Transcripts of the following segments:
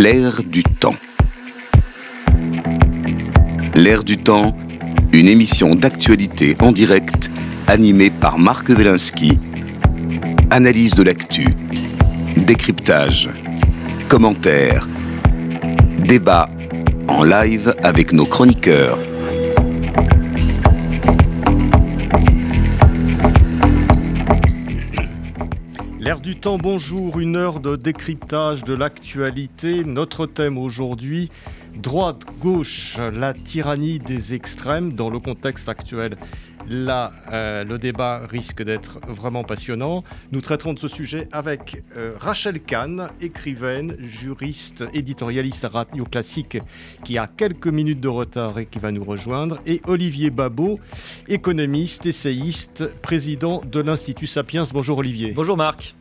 L'air du temps. L'air du temps, une émission d'actualité en direct animée par Marc Wielinski. Analyse de l'actu, décryptage, commentaires, débat en live avec nos chroniqueurs. Du temps, bonjour, une heure de décryptage de l'actualité. Notre thème aujourd'hui, droite, gauche, la tyrannie des extrêmes dans le contexte actuel. Là, euh, le débat risque d'être vraiment passionnant. Nous traiterons de ce sujet avec euh, Rachel Kahn, écrivaine, juriste, éditorialiste à Radio Classique, qui a quelques minutes de retard et qui va nous rejoindre, et Olivier Babot, économiste, essayiste, président de l'Institut Sapiens. Bonjour Olivier. Bonjour Marc.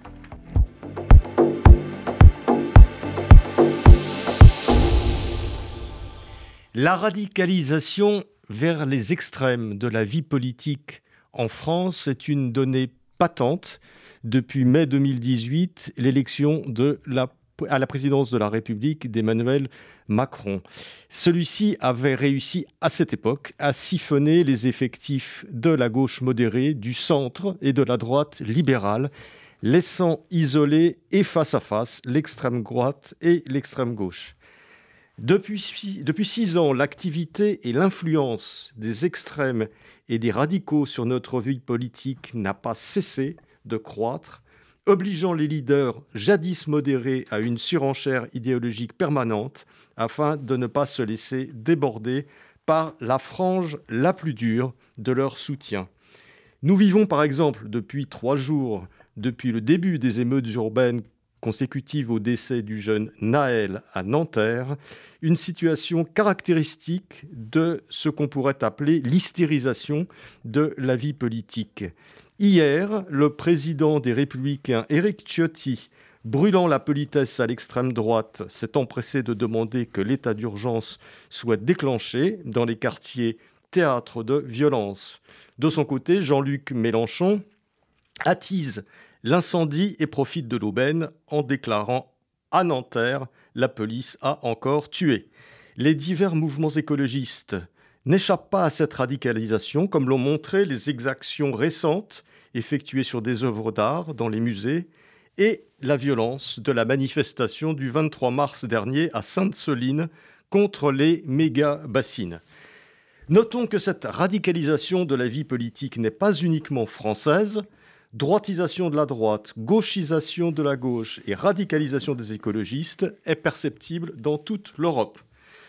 La radicalisation vers les extrêmes de la vie politique en France est une donnée patente depuis mai 2018, l'élection à la présidence de la République d'Emmanuel Macron. Celui-ci avait réussi à cette époque à siphonner les effectifs de la gauche modérée, du centre et de la droite libérale, laissant isoler et face à face l'extrême droite et l'extrême gauche. Depuis, six ans, l'activité et l'influence des extrêmes et des radicaux sur notre vie politique n'a pas cessé de croître, obligeant les leaders jadis modérés à une surenchère idéologique permanente afin de ne pas se laisser déborder par la frange la plus dure de leur soutien. Nous vivons par exemple depuis trois jours, depuis le début des émeutes urbaines consécutive au décès du jeune Naël à Nanterre, une situation caractéristique de ce qu'on pourrait appeler l'hystérisation de la vie politique. Hier, le président des Républicains, Éric Ciotti, brûlant la politesse à l'extrême droite, s'est empressé de demander que l'état d'urgence soit déclenché dans les quartiers théâtre de violence. De son côté, Jean-Luc Mélenchon attise l'incendie et profite de l'aubaine en déclarant à Nanterre, la police a encore tué. Les divers mouvements écologistes n'échappent pas à cette radicalisation, comme l'ont montré les exactions récentes effectuées sur des œuvres d'art dans les musées et la violence de la manifestation du 23 mars dernier à Sainte-Soline contre les méga-bassines. Notons que cette radicalisation de la vie politique n'est pas uniquement française, droitisation de la droite, gauchisation de la gauche et radicalisation des écologistes est perceptible dans toute l'Europe.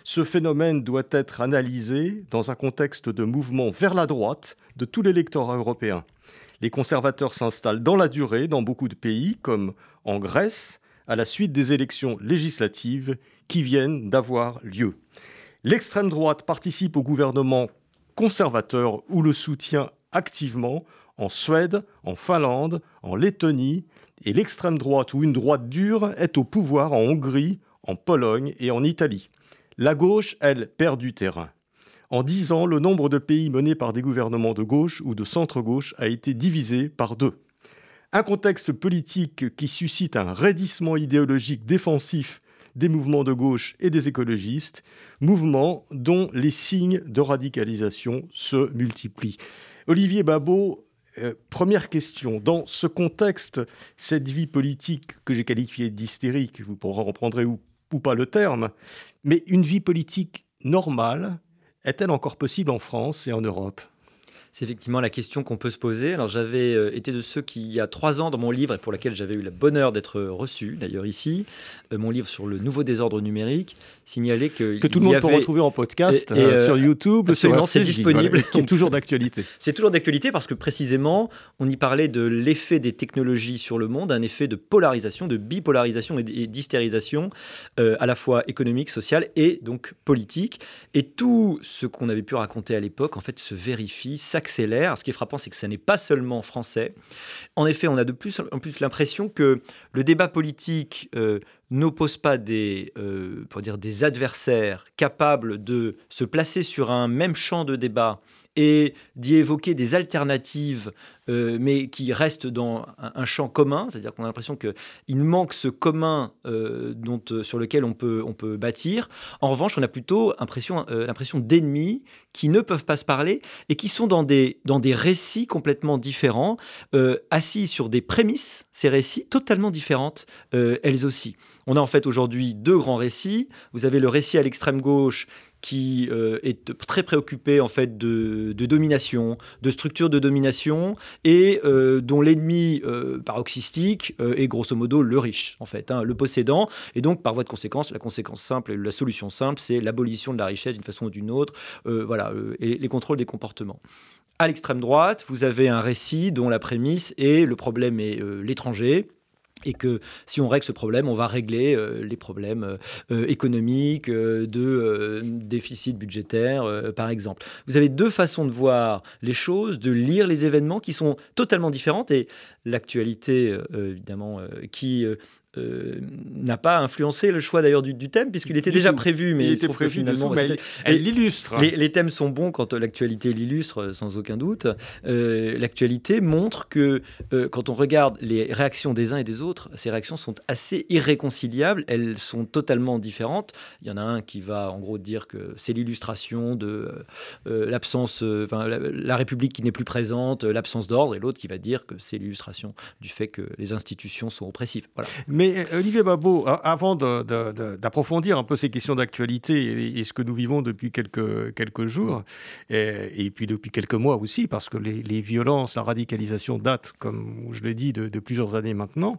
Ce phénomène doit être analysé dans un contexte de mouvement vers la droite de tout l'électorat européen. Les conservateurs s'installent dans la durée dans beaucoup de pays, comme en Grèce, à la suite des élections législatives qui viennent d'avoir lieu. L'extrême droite participe au gouvernement conservateur ou le soutient activement en Suède, en Finlande, en Lettonie, et l'extrême droite ou une droite dure est au pouvoir en Hongrie, en Pologne et en Italie. La gauche, elle, perd du terrain. En dix ans, le nombre de pays menés par des gouvernements de gauche ou de centre-gauche a été divisé par deux. Un contexte politique qui suscite un raidissement idéologique défensif des mouvements de gauche et des écologistes, mouvements dont les signes de radicalisation se multiplient. Olivier Babot euh, première question. Dans ce contexte, cette vie politique que j'ai qualifiée d'hystérique, vous pourrez reprendre ou, ou pas le terme, mais une vie politique normale, est-elle encore possible en France et en Europe? C'est effectivement la question qu'on peut se poser. Alors j'avais euh, été de ceux qui, il y a trois ans, dans mon livre, et pour lequel j'avais eu le bonheur d'être reçu, d'ailleurs ici, euh, mon livre sur le nouveau désordre numérique, signalait que... Que tout le monde peut retrouver en podcast, euh, sur YouTube, sur c'est disponible. qui est toujours d'actualité. C'est toujours d'actualité parce que précisément, on y parlait de l'effet des technologies sur le monde, un effet de polarisation, de bipolarisation et d'hystérisation, à la fois économique, sociale et donc politique. Et tout ce qu'on avait pu raconter à l'époque, en fait, se vérifie, Ce qui est frappant, c'est que ce n'est pas seulement français. En effet, on a de plus en plus l'impression que le débat politique euh, n'oppose pas euh, des adversaires capables de se placer sur un même champ de débat et d'y évoquer des alternatives euh, mais qui restent dans un, champ commun, c'est-à-dire qu'on a l'impression qu'il manque ce commun euh, euh, sur lequel on peut, on peut bâtir. En revanche, on a plutôt l'impression d'ennemis qui ne peuvent pas se parler et qui sont dans des, dans des récits complètement différents, assis sur des prémices, ces récits totalement différentes, elles aussi. On a en fait aujourd'hui deux grands récits. Vous avez le récit à l'extrême gauche qui euh, est très préoccupé en fait de, domination, de structure de domination et euh, dont l'ennemi euh, paroxystique est grosso modo le riche en fait, hein, le possédant et donc par voie de conséquence la conséquence simple la solution simple c'est l'abolition de la richesse d'une façon ou d'une autre, voilà les contrôles des comportements. À l'extrême droite, vous avez un récit dont la prémisse est le problème est l'étranger et que si on règle ce problème, on va régler euh, les problèmes euh, euh, économiques, de déficit budgétaire, par exemple. Vous avez deux façons de voir les choses, de lire les événements qui sont totalement différentes, et l'actualité, évidemment, qui euh, n'a pas influencé le choix d'ailleurs du, thème, puisqu'il était déjà prévu, mais il, était prévu finalement. elle, l'illustre. Les, thèmes sont bons quand l'actualité l'illustre, sans aucun doute. Euh, l'actualité montre que euh, quand on regarde les réactions des uns et des autres, ces réactions sont assez irréconciliables, elles sont totalement différentes. Il y en a un qui va en gros dire que c'est l'illustration de l'absence, enfin la, la, République qui n'est plus présente, l'absence d'ordre, et l'autre qui va dire que c'est l'illustration du fait que les institutions sont oppressives. Voilà. Mais euh, Olivier Babot, avant d'approfondir un peu ces questions d'actualité et, ce que nous vivons depuis quelques, quelques jours, et, puis depuis quelques mois aussi, parce que les, violences, la radicalisation datent, comme je l'ai dit, de, plusieurs années maintenant,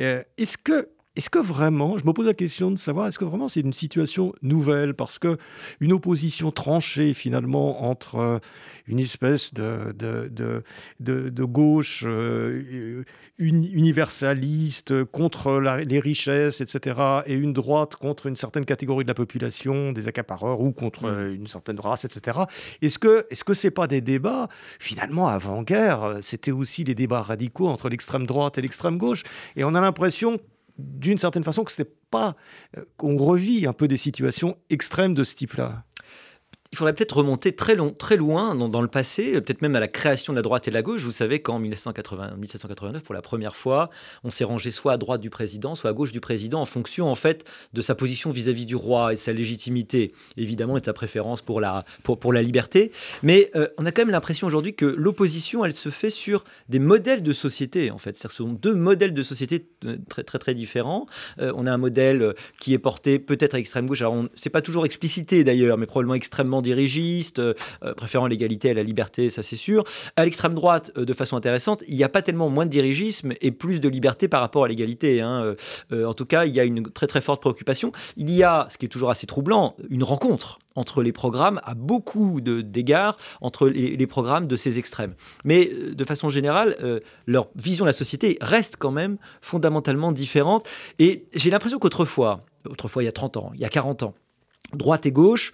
euh, est-ce que est-ce que vraiment, je me pose la question de savoir, est-ce que vraiment c'est une situation nouvelle? Parce que une opposition tranchée finalement entre euh, une espèce de, de, de, gauche euh, universaliste contre les richesses, etc., et une droite contre une certaine catégorie de la population, des accapareurs, ou contre mmh. euh, une certaine race, etc. Est-ce que est-ce que c'est pas des débats finalement avant-guerre? C'était aussi des débats radicaux entre l'extrême droite et l'extrême gauche, et on a l'impression d'une certaine façon que ce n'est pas euh, qu'on revit un peu des situations extrêmes de ce type-là il faudrait peut-être remonter très, long, très loin dans, le passé, peut-être même à la création de la droite et de la gauche. Vous savez qu'en 1789, pour la première fois, on s'est rangé soit à droite du président, soit à gauche du président, en fonction en fait de sa position vis-à-vis du roi et de sa légitimité, évidemment, et de sa préférence pour la, pour, la liberté. Mais euh, on a quand même l'impression aujourd'hui que l'opposition, elle se fait sur des modèles de société, en fait. Ce sont deux modèles de société euh, très très très différents. Euh, on a un modèle qui est porté peut-être à l'extrême gauche. Alors, c'est pas toujours explicité d'ailleurs, mais probablement extrêmement dirigiste, euh, préférant l'égalité à la liberté, ça c'est sûr. À l'extrême droite, euh, de façon intéressante, il n'y a pas tellement moins de dirigisme et plus de liberté par rapport à l'égalité. Hein. Euh, en tout cas, il y a une très très forte préoccupation. Il y a, ce qui est toujours assez troublant, une rencontre entre les programmes à beaucoup d'égards entre les, programmes de ces extrêmes. Mais de façon générale, leur vision de la société reste quand même fondamentalement différente. Et j'ai l'impression qu'autrefois, autrefois il y a 30 ans, il y a 40 ans, droite et gauche,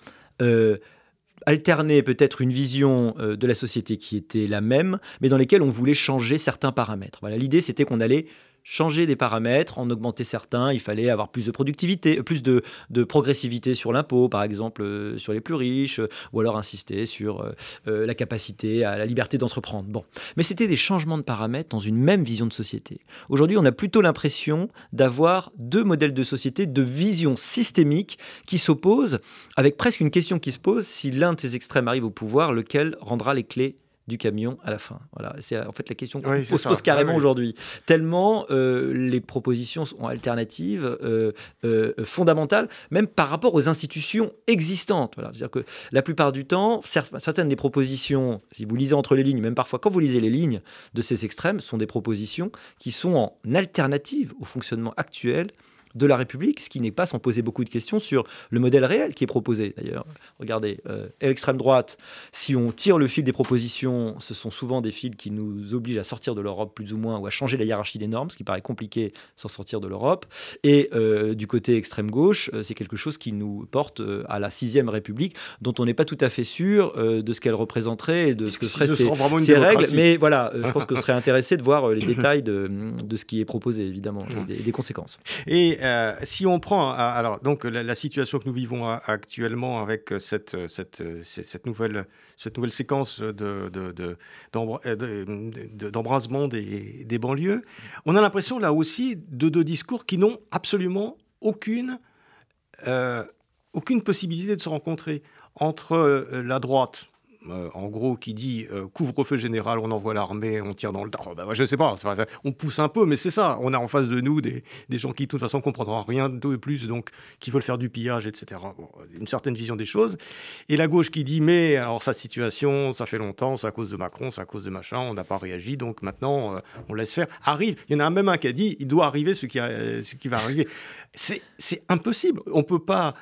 alterner peut-être une vision euh, de la société qui était la même, mais dans lesquelles on voulait changer certains paramètres. Voilà, l'idée c'était qu'on allait changer des paramètres, en augmenter certains. Il fallait avoir plus de productivité, plus de, progressivité sur l'impôt, par exemple, euh, sur les plus riches, euh, ou alors insister sur euh, la capacité, à la liberté d'entreprendre. Bon. Mais c'était des changements de paramètres dans une même vision de société. Aujourd'hui, on a plutôt l'impression d'avoir deux modèles de société, deux visions systémiques qui s'opposent, avec presque une question qui se pose si l'un de ces extrêmes arrive au pouvoir, lequel rendra les clés du camion à la fin. Voilà, c'est en fait la question qu'on se pose carrément aujourd'hui. Tellement euh, les propositions sont alternatives, euh, euh, fondamentales, même par rapport aux institutions existantes. Voilà, c'est-à-dire que la plupart du temps, certaines des propositions, si vous lisez entre les lignes, même parfois quand vous lisez les lignes de ces extrêmes, sont des propositions qui sont en alternative au fonctionnement actuel de la République, ce qui n'est pas sans poser beaucoup de questions sur le modèle réel qui est proposé. D'ailleurs, regardez, euh, l'extrême droite, si on tire le fil des propositions, ce sont souvent des fils qui nous obligent à sortir de l'Europe plus ou moins, ou à changer la hiérarchie des normes, ce qui paraît compliqué sans sortir de l'Europe. Et euh, du côté extrême gauche, euh, c'est quelque chose qui nous porte à la sixième République, dont on n'est pas tout à fait sûr de ce qu'elle représenterait et de ce que seraient ses, règles. Mais voilà, je pense que ce serait intéressé de voir les détails de, de, ce qui est proposé, évidemment, et des, des conséquences. Et euh, si on prend, alors donc la, situation que nous vivons actuellement avec cette, cette, nouvelle, cette nouvelle séquence de, d'embrasement des, des, banlieues, on a l'impression là aussi de deux discours qui n'ont absolument aucune, aucune possibilité de se rencontrer entre la droite, euh, en gros, qui dit euh, couvre-feu général, on envoie l'armée, on tire dans le tas. Ben, je ne sais pas, on pousse un peu, mais c'est ça. On a en face de nous des, gens qui, de toute façon, comprendront rien de plus, donc qui veulent faire du pillage, etc. une certaine vision des choses. Et la gauche qui dit mais alors sa situation, ça fait longtemps, c'est à cause de Macron, c'est à cause de machin, on n'a pas réagi, donc maintenant euh, on laisse faire. Arrive, il y en a même un qui a dit il doit arriver ce qui, ce qui va arriver. C'est impossible. On ne peut pas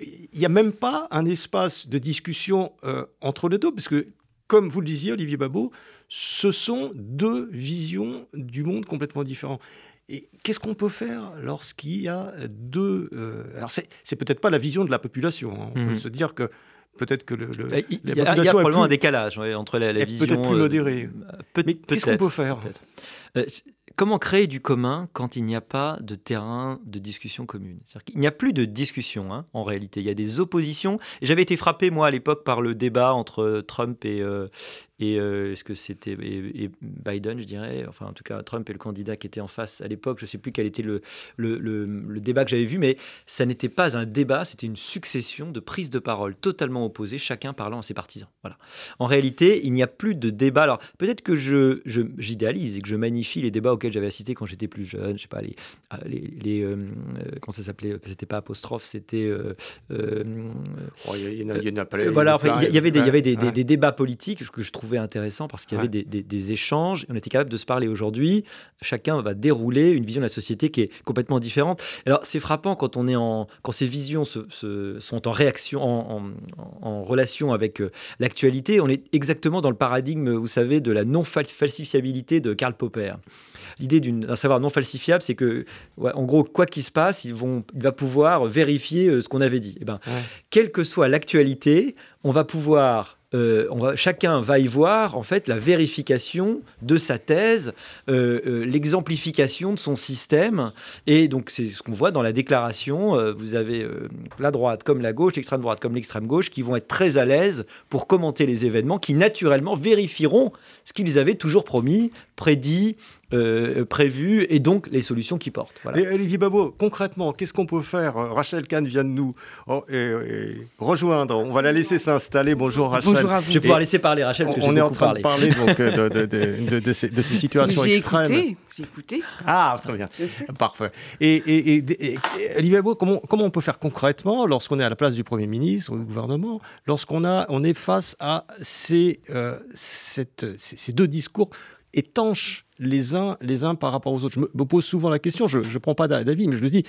il n'y a même pas un espace de discussion euh, entre les deux, parce que, comme vous le disiez, Olivier Babot, ce sont deux visions du monde complètement différentes. Et qu'est-ce qu'on peut faire lorsqu'il y a deux... Euh, alors, c'est peut-être pas la vision de la population. Hein. On peut mhm. se dire que peut-être que le, il, y a, probablement un décalage entre la, la vision... Peut-être plus euh, modérée. Mais qu'est-ce qu'on peut faire? Comment créer du commun quand il n'y a pas de terrain de discussion commune? Il n'y a plus de discussion hein, en réalité, il y a des oppositions. J'avais été frappé moi à l'époque par le débat entre Trump et, euh, et euh, est-ce que c'était Biden, je dirais, enfin en tout cas Trump et le candidat qui était en face à l'époque, je ne sais plus quel était le, le, le, débat que j'avais vu, mais ça n'était pas un débat, c'était une succession de prises de parole totalement opposées, chacun parlant à ses partisans. Voilà. En réalité, il n'y a plus de débat. Alors peut-être que je, j'idéalise et que je magnifie les débats auxquels j'avais assisté quand j'étais plus jeune, je sais pas, les, ah, les, les euh, comment ça s'appelait, c'était pas apostrophe, c'était... il y, en a, Voilà, il y, avait des, il y avait des, des débats politiques que je trouve intéressant parce qu'il y avait des, échanges. On était capable de se parler aujourd'hui. Chacun va dérouler une vision de la société qui est complètement différente. Alors c'est frappant quand on est en quand ces visions se, sont en réaction, en, relation avec euh, l'actualité. On est exactement dans le paradigme, vous savez, de la non falsifiabilité de Karl Popper. L'idée d'un savoir non falsifiable, c'est que, en gros, quoi qu'il se passe, ils vont, il va pouvoir vérifier euh, ce qu'on avait dit. Et eh ben, quelle que soit l'actualité, on va pouvoir euh, on va, chacun va y voir en fait la vérification de sa thèse, euh, euh, l'exemplification de son système. Et donc c'est ce qu'on voit dans la déclaration. vous avez la droite comme la gauche, l'extrême droite comme l'extrême gauche, qui vont être très à l'aise pour commenter les événements, qui naturellement vérifieront ce qu'ils avaient toujours promis, prédit, euh, prévues et donc les solutions qui portent. Et Olivier Babot, concrètement, qu'est-ce qu'on peut faire? Rachel Kahn vient de nous oh, rejoindre. On va la laisser s'installer. Bonjour Rachel. Bonjour à vous. Je vais pouvoir laisser parler Rachel. Parce que on est en train de parler donc, de, de, de, ces, situations extrêmes. J'ai écouté. Ah, très bien. Parfait. Et, et, Olivier Babot, comment, comment on peut faire concrètement lorsqu'on est à la place du Premier ministre ou du gouvernement, lorsqu'on on est face à ces, euh, cette, ces deux discours étanches les uns, les uns par rapport aux autres. Je me pose souvent la question, je ne prends pas d'avis, mais je me dis,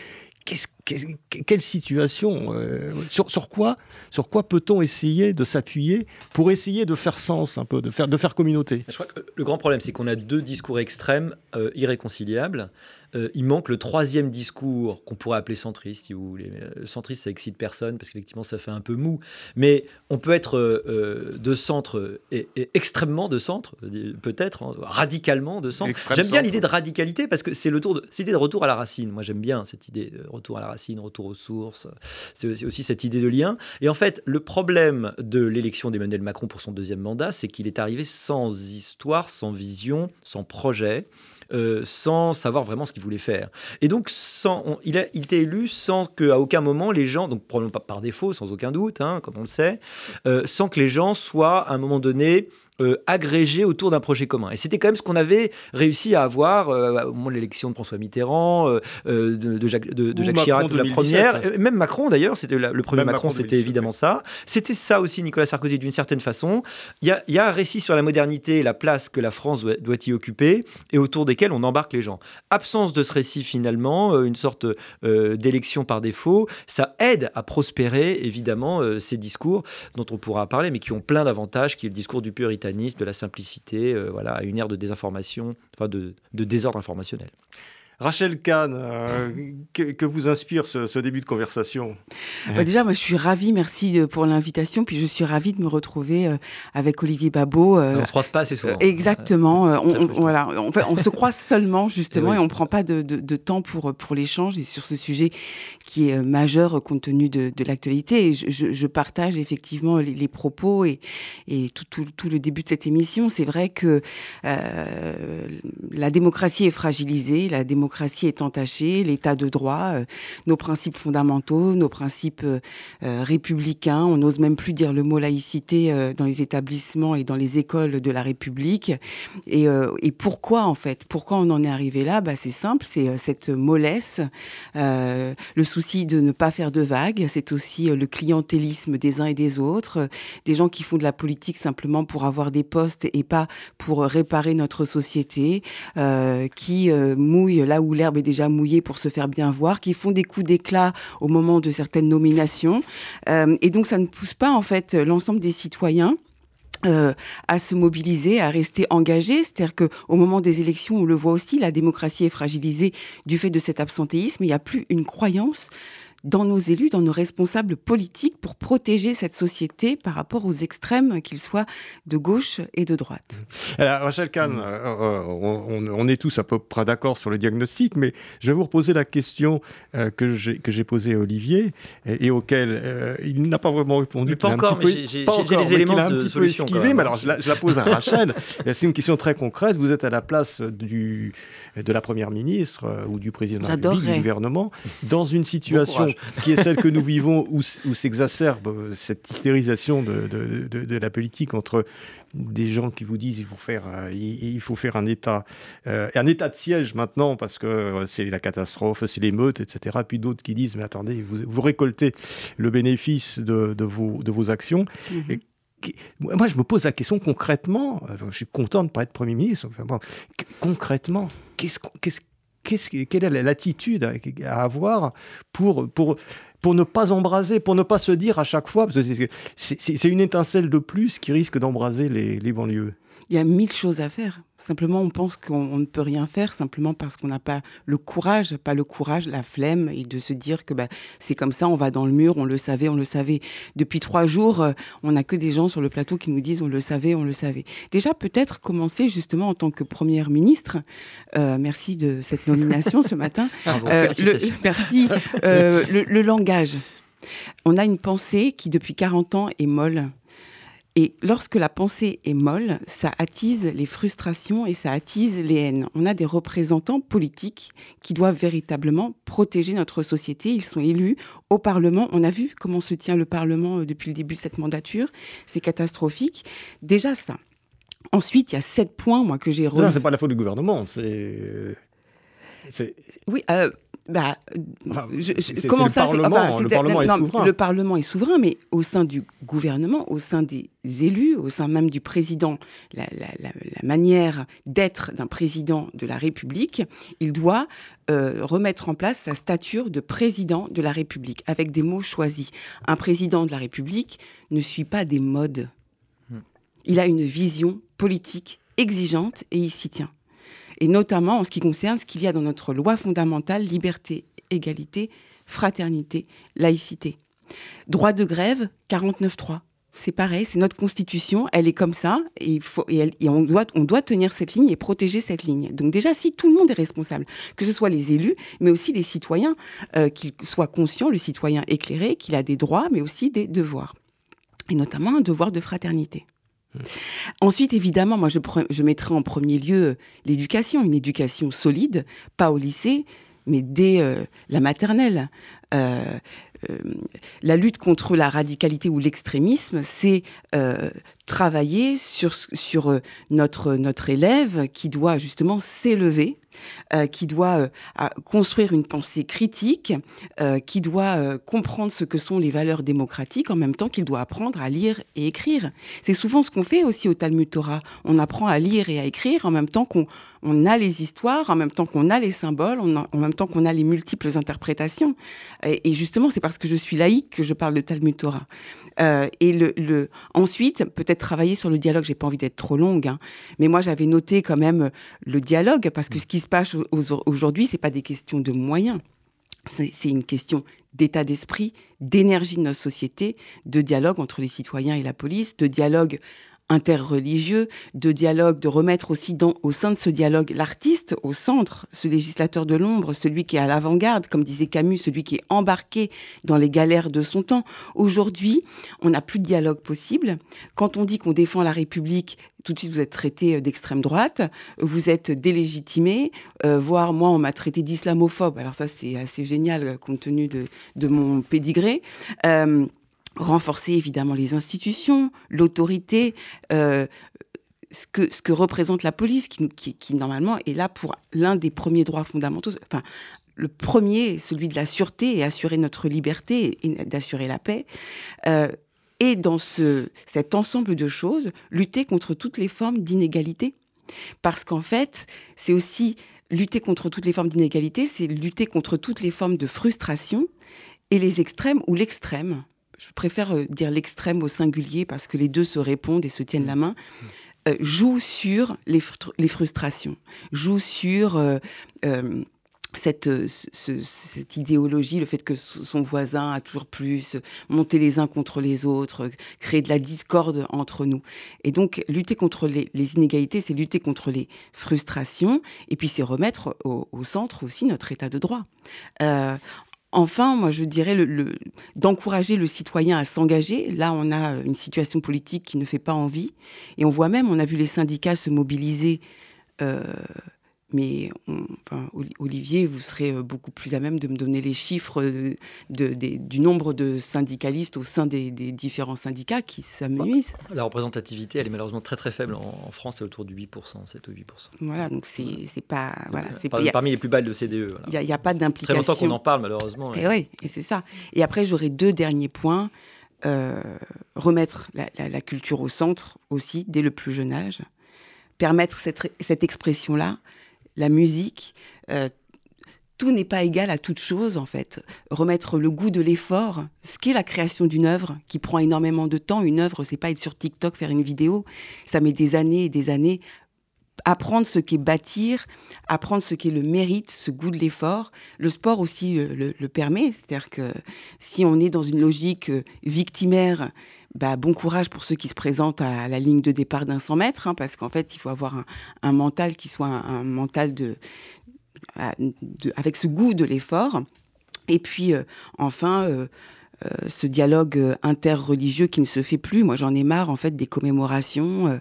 quelle situation euh, sur, sur, quoi, sur quoi peut-on essayer de s'appuyer pour essayer de faire sens un peu, de faire, de faire communauté? Je crois que le grand problème, c'est qu'on a deux discours extrêmes euh, irréconciliables. Euh, il manque le troisième discours qu'on pourrait appeler centriste, si vous voulez. centriste, ça excite personne parce qu'effectivement, ça fait un peu mou. Mais on peut être de centre et, extrêmement de centre, peut-être, hein, radicalement de centre. J'aime bien l'idée de radicalité parce que c'est le tour de, l'idée de retour à la racine. Moi, j'aime bien cette idée de retour à la racine, retour aux sources. C'est aussi cette idée de lien. Et en fait, le problème de l'élection d'Emmanuel Macron pour son deuxième mandat, c'est qu'il est arrivé sans histoire, sans vision, sans projet. Euh, sans savoir vraiment ce qu'il voulait faire. Et donc, sans, il, a, il était élu sans qu'à aucun moment les gens, donc probablement pas par défaut, sans aucun doute, hein, comme on le sait, euh, sans que les gens soient à un moment donné euh, agrégé autour d'un projet commun. Et c'était quand même ce qu'on avait réussi à avoir euh, au moment de l'élection de François Mitterrand, euh, de, Jacques, de, Chirac, de la première, même Macron d'ailleurs, c'était le premier Macron, c'était évidemment ça. C'était ça aussi Nicolas Sarkozy d'une certaine façon. Il y, a, un récit sur la modernité et la place que la France doit, y occuper et autour desquels on embarque les gens. Absence de ce récit finalement, une sorte d'élection par défaut, ça aide à prospérer évidemment ces discours dont on pourra parler, mais qui ont plein d'avantages, qui est le discours du de la simplicité, euh, voilà, à une ère de désinformation, enfin de, désordre informationnel. Rachel Kahn, que, vous inspire ce, début de conversation? Bah, Déjà, moi, je suis ravie, merci pour l'invitation. Puis je suis ravie de me retrouver avec Olivier Babot. on ne se croise pas assez souvent. Exactement. on, voilà, on, se croise seulement, justement, et, on ne prend pas de, de, temps pour, pour l'échange et sur ce sujet qui est majeur compte tenu de, de l'actualité. Je, je, partage effectivement les, propos et, et tout, tout, tout, le début de cette émission. C'est vrai que euh, la démocratie est fragilisée, la démocratie est entachée, l'état de droit, euh, nos principes fondamentaux, nos principes euh, républicains. On n'ose même plus dire le mot laïcité dans les établissements et dans les écoles de la République. Et, pourquoi en fait? Pourquoi on en est arrivé là? Bah, C'est simple, c'est cette mollesse, le souci de ne pas faire de vagues, c'est aussi le clientélisme des uns et des autres, des gens qui font de la politique simplement pour avoir des postes et pas pour réparer notre société, euh, qui euh, mouillent là où l'herbe est déjà mouillée pour se faire bien voir, qui font des coups d'éclat au moment de certaines nominations. Euh, et donc ça ne pousse pas en fait l'ensemble des citoyens. à se mobiliser, à rester engagés. C'est-à-dire qu'au moment des élections, on le voit aussi, la démocratie est fragilisée du fait de cet absentéisme. Il n'y a plus une croyance dans nos élus, dans nos responsables politiques pour protéger cette société par rapport aux extrêmes, qu'ils soient de gauche et de droite. Alors, Rachel Kahn, euh, euh, on, est tous à peu près d'accord sur le diagnostic, mais je vais vous reposer la question euh, que j'ai posée à Olivier et, auquel il n'a pas vraiment répondu. pas encore, mais j'ai les éléments a un petit peu esquivé, mais alors je la, pose à Rachel. C'est une question très concrète. Vous êtes à la place du, de la Première ministre ou du président de la du gouvernement, dans une situation qui est celle que nous vivons, où, s'exacerbe euh, cette hystérisation de, la politique entre des gens qui vous disent il faut faire, euh, il, faut faire un état, euh, un état de siège maintenant parce que c'est la catastrophe, c'est l'émeute, etc. Puis d'autres qui disent mais attendez, vous, récoltez le bénéfice de, vos, de vos actions. Mhm. moi, je me pose la question concrètement. Je suis content de ne pas être Premier ministre. concrètement, qu'est-ce, qu'est-ce, quelle est l'attitude à avoir pour, ne pas embraser, pour ne pas se dire à chaque fois, parce que c'est une étincelle de plus qui risque d'embraser les, les banlieues il y a mille choses à faire. Simplement, on pense qu'on ne peut rien faire simplement parce qu'on n'a pas le courage, pas le courage, la flemme, et de se dire que bah, c'est comme ça, on va dans le mur, on le savait, on le savait. Depuis trois jours, euh, on n'a que des gens sur le plateau qui nous disent on le savait, on le savait. Déjà, peut-être commencer justement en tant que première ministre. Euh, merci de cette nomination ce matin. Euh, le, merci. le, le langage. On a une pensée qui, depuis 40 ans, est molle. Et lorsque la pensée est molle, ça attise les frustrations et ça attise les haines. On a des représentants politiques qui doivent véritablement protéger notre société. Ils sont élus au Parlement. On a vu comment se tient le Parlement euh, depuis le début de cette mandature. C'est catastrophique. Déjà ça. Ensuite, il y a sept points, moi, que j'ai relevés. c'est pas la faute du gouvernement, c'est... Oui, euh, bah, comment ça Le Parlement, le Parlement est souverain. Le Parlement est souverain, mais au sein du gouvernement, au sein des élus, au sein même du président, la, manière d'être d'un président de la République, il doit euh, remettre en place sa stature de président de la République, avec des mots choisis. Un président de la République ne suit pas des modes. Hmm. Il a une vision politique exigeante et il s'y tient et notamment en ce qui concerne ce qu'il y a dans notre loi fondamentale, liberté, égalité, fraternité, laïcité. Droit de grève, 49.3. C'est pareil, c'est notre constitution, elle est comme ça, et, on doit tenir cette ligne et protéger cette ligne. Donc déjà, si tout le monde est responsable, que ce soit les élus, mais aussi les citoyens, euh, qu'ils soient conscients, le citoyen éclairé, qu'il a des droits, mais aussi des devoirs, et notamment un devoir de fraternité. Ensuite, évidemment, moi, je, mettrai en premier lieu euh, l'éducation, une éducation solide, pas au lycée, mais dès euh, la maternelle. Euh, la lutte contre la radicalité ou l'extrémisme, c'est travailler sur, notre élève qui doit justement s'élever euh, qui doit euh, construire une pensée critique, euh, qui doit comprendre ce que sont les valeurs démocratiques, en même temps qu'il doit apprendre à lire et écrire. C'est souvent ce qu'on fait aussi au Talmud Torah. On apprend à lire et à écrire en même temps qu'on on a les histoires, en même temps qu'on a les symboles, en même temps qu'on a les multiples interprétations. Et, justement, c'est parce que je suis laïque que je parle de Talmud Torah. et ensuite, peut-être travaillé sur le dialogue. J'ai pas envie d'être trop longue, hein. mais moi j'avais noté quand même le dialogue parce que ce qui se passe aujourd'hui, c'est pas des questions de moyens. C'est une question d'état d'esprit, d'énergie de notre société, de dialogue entre les citoyens et la police, de dialogue interreligieux, de dialogue, de remettre aussi dans, au sein de ce dialogue l'artiste au centre, ce législateur de l'ombre, celui qui est à l'avant-garde, comme disait Camus, celui qui est embarqué dans les galères de son temps. Aujourd'hui, on n'a plus de dialogue possible. Quand on dit qu'on défend la République, tout de suite vous êtes traité euh, d'extrême droite, vous êtes délégitimé, euh, voire moi on m'a traité d'islamophobe. Alors ça c'est assez génial euh, compte tenu de, de mon pédigré renforcer évidemment les institutions, l'autorité, euh, ce, que, représente la police, qui, normalement est là pour l'un des premiers droits fondamentaux, enfin le premier, celui de la sûreté et assurer notre liberté et d'assurer la paix. Euh, et dans ce, cet ensemble de choses, lutter contre toutes les formes d'inégalité. Parce qu'en fait, c'est aussi lutter contre toutes les formes d'inégalité, c'est lutter contre toutes les formes de frustration et les extrêmes ou l'extrême je préfère euh, dire l'extrême au singulier parce que les deux se répondent et se tiennent la main, euh, joue sur les, frustrations, joue sur euh, cette, cette, idéologie, le fait que son voisin a toujours plus, monter les uns contre les autres, créer de la discorde entre nous. Et donc, lutter contre les, inégalités, c'est lutter contre les frustrations, et puis c'est remettre au, centre aussi notre état de droit. Enfin, moi, je dirais le, d'encourager le citoyen à s'engager. Là, on a une situation politique qui ne fait pas envie. Et on voit même, on a vu les syndicats se mobiliser euh, mais Olivier, vous serez euh, beaucoup plus à même de me donner les chiffres du nombre de syndicalistes au sein des, différents syndicats qui s'amusent. La représentativité, elle est malheureusement très très faible. En, France, c'est autour du 8%, 7 ou 8%. Voilà, donc c'est pas... Voilà, c'est parmi les plus bas de l'OCDE. Il n'y a, pas d'implication. Très longtemps qu'on en parle, malheureusement. Et oui, et c'est ça. Et après, j'aurais deux derniers points. Euh, remettre la, culture au centre aussi, dès le plus jeune âge. Permettre cette, cette expression-là la musique, euh, tout n'est pas égal à toute chose en fait. Remettre le goût de l'effort, ce qu'est la création d'une œuvre, qui prend énormément de temps. Une œuvre, c'est pas être sur TikTok faire une vidéo, ça met des années et des années. Apprendre ce qu'est bâtir, apprendre ce qu'est le mérite, ce goût de l'effort. Le sport aussi le, le permet, c'est-à-dire que si on est dans une logique euh, victimaire bah, bon courage pour ceux qui se présentent à la ligne de départ d'un 100 mètres, hein, parce qu'en fait, il faut avoir un, mental qui soit un, mental de, avec ce goût de l'effort. Et puis, euh, enfin, euh, euh, ce dialogue interreligieux qui ne se fait plus. Moi, j'en ai marre, en fait, des commémorations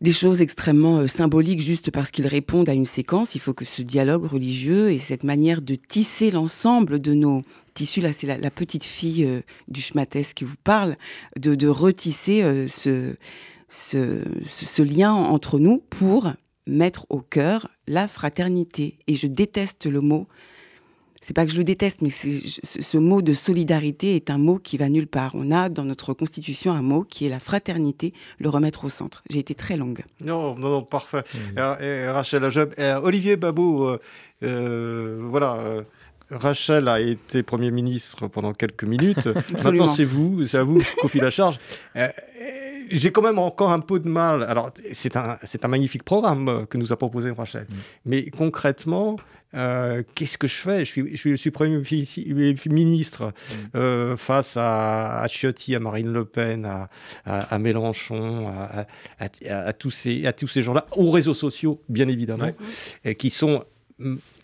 des choses extrêmement symboliques juste parce qu'ils répondent à une séquence. Il faut que ce dialogue religieux et cette manière de tisser l'ensemble de nos tissu, là c'est la, petite fille euh, du Schmattès qui vous parle, de, retisser euh, ce, ce, lien entre nous pour mettre au cœur la fraternité. Et je déteste le mot, c'est pas que je le déteste, mais ce mot de solidarité est un mot qui va nulle part. On a dans notre constitution un mot qui est la fraternité, le remettre au centre. J'ai été très longue. Non, non, non parfait. Mmh. Et, Rachel Ajab, Olivier Babou, euh, voilà Rachel a été Premier ministre pendant quelques minutes. Maintenant, c'est vous, c'est à vous je confie la charge. J'ai quand même encore un peu de mal. Alors, c'est un, c'est un magnifique programme que nous a proposé Rachel. Mm. Mais concrètement, euh, qu'est-ce que je fais? Je suis, je suis, Premier ministre mm. euh, face à, à Ciotti, à Marine Le Pen, à, à, Mélenchon, à, tous ces, à tous ces gens-là, aux réseaux sociaux, bien évidemment, et qui sont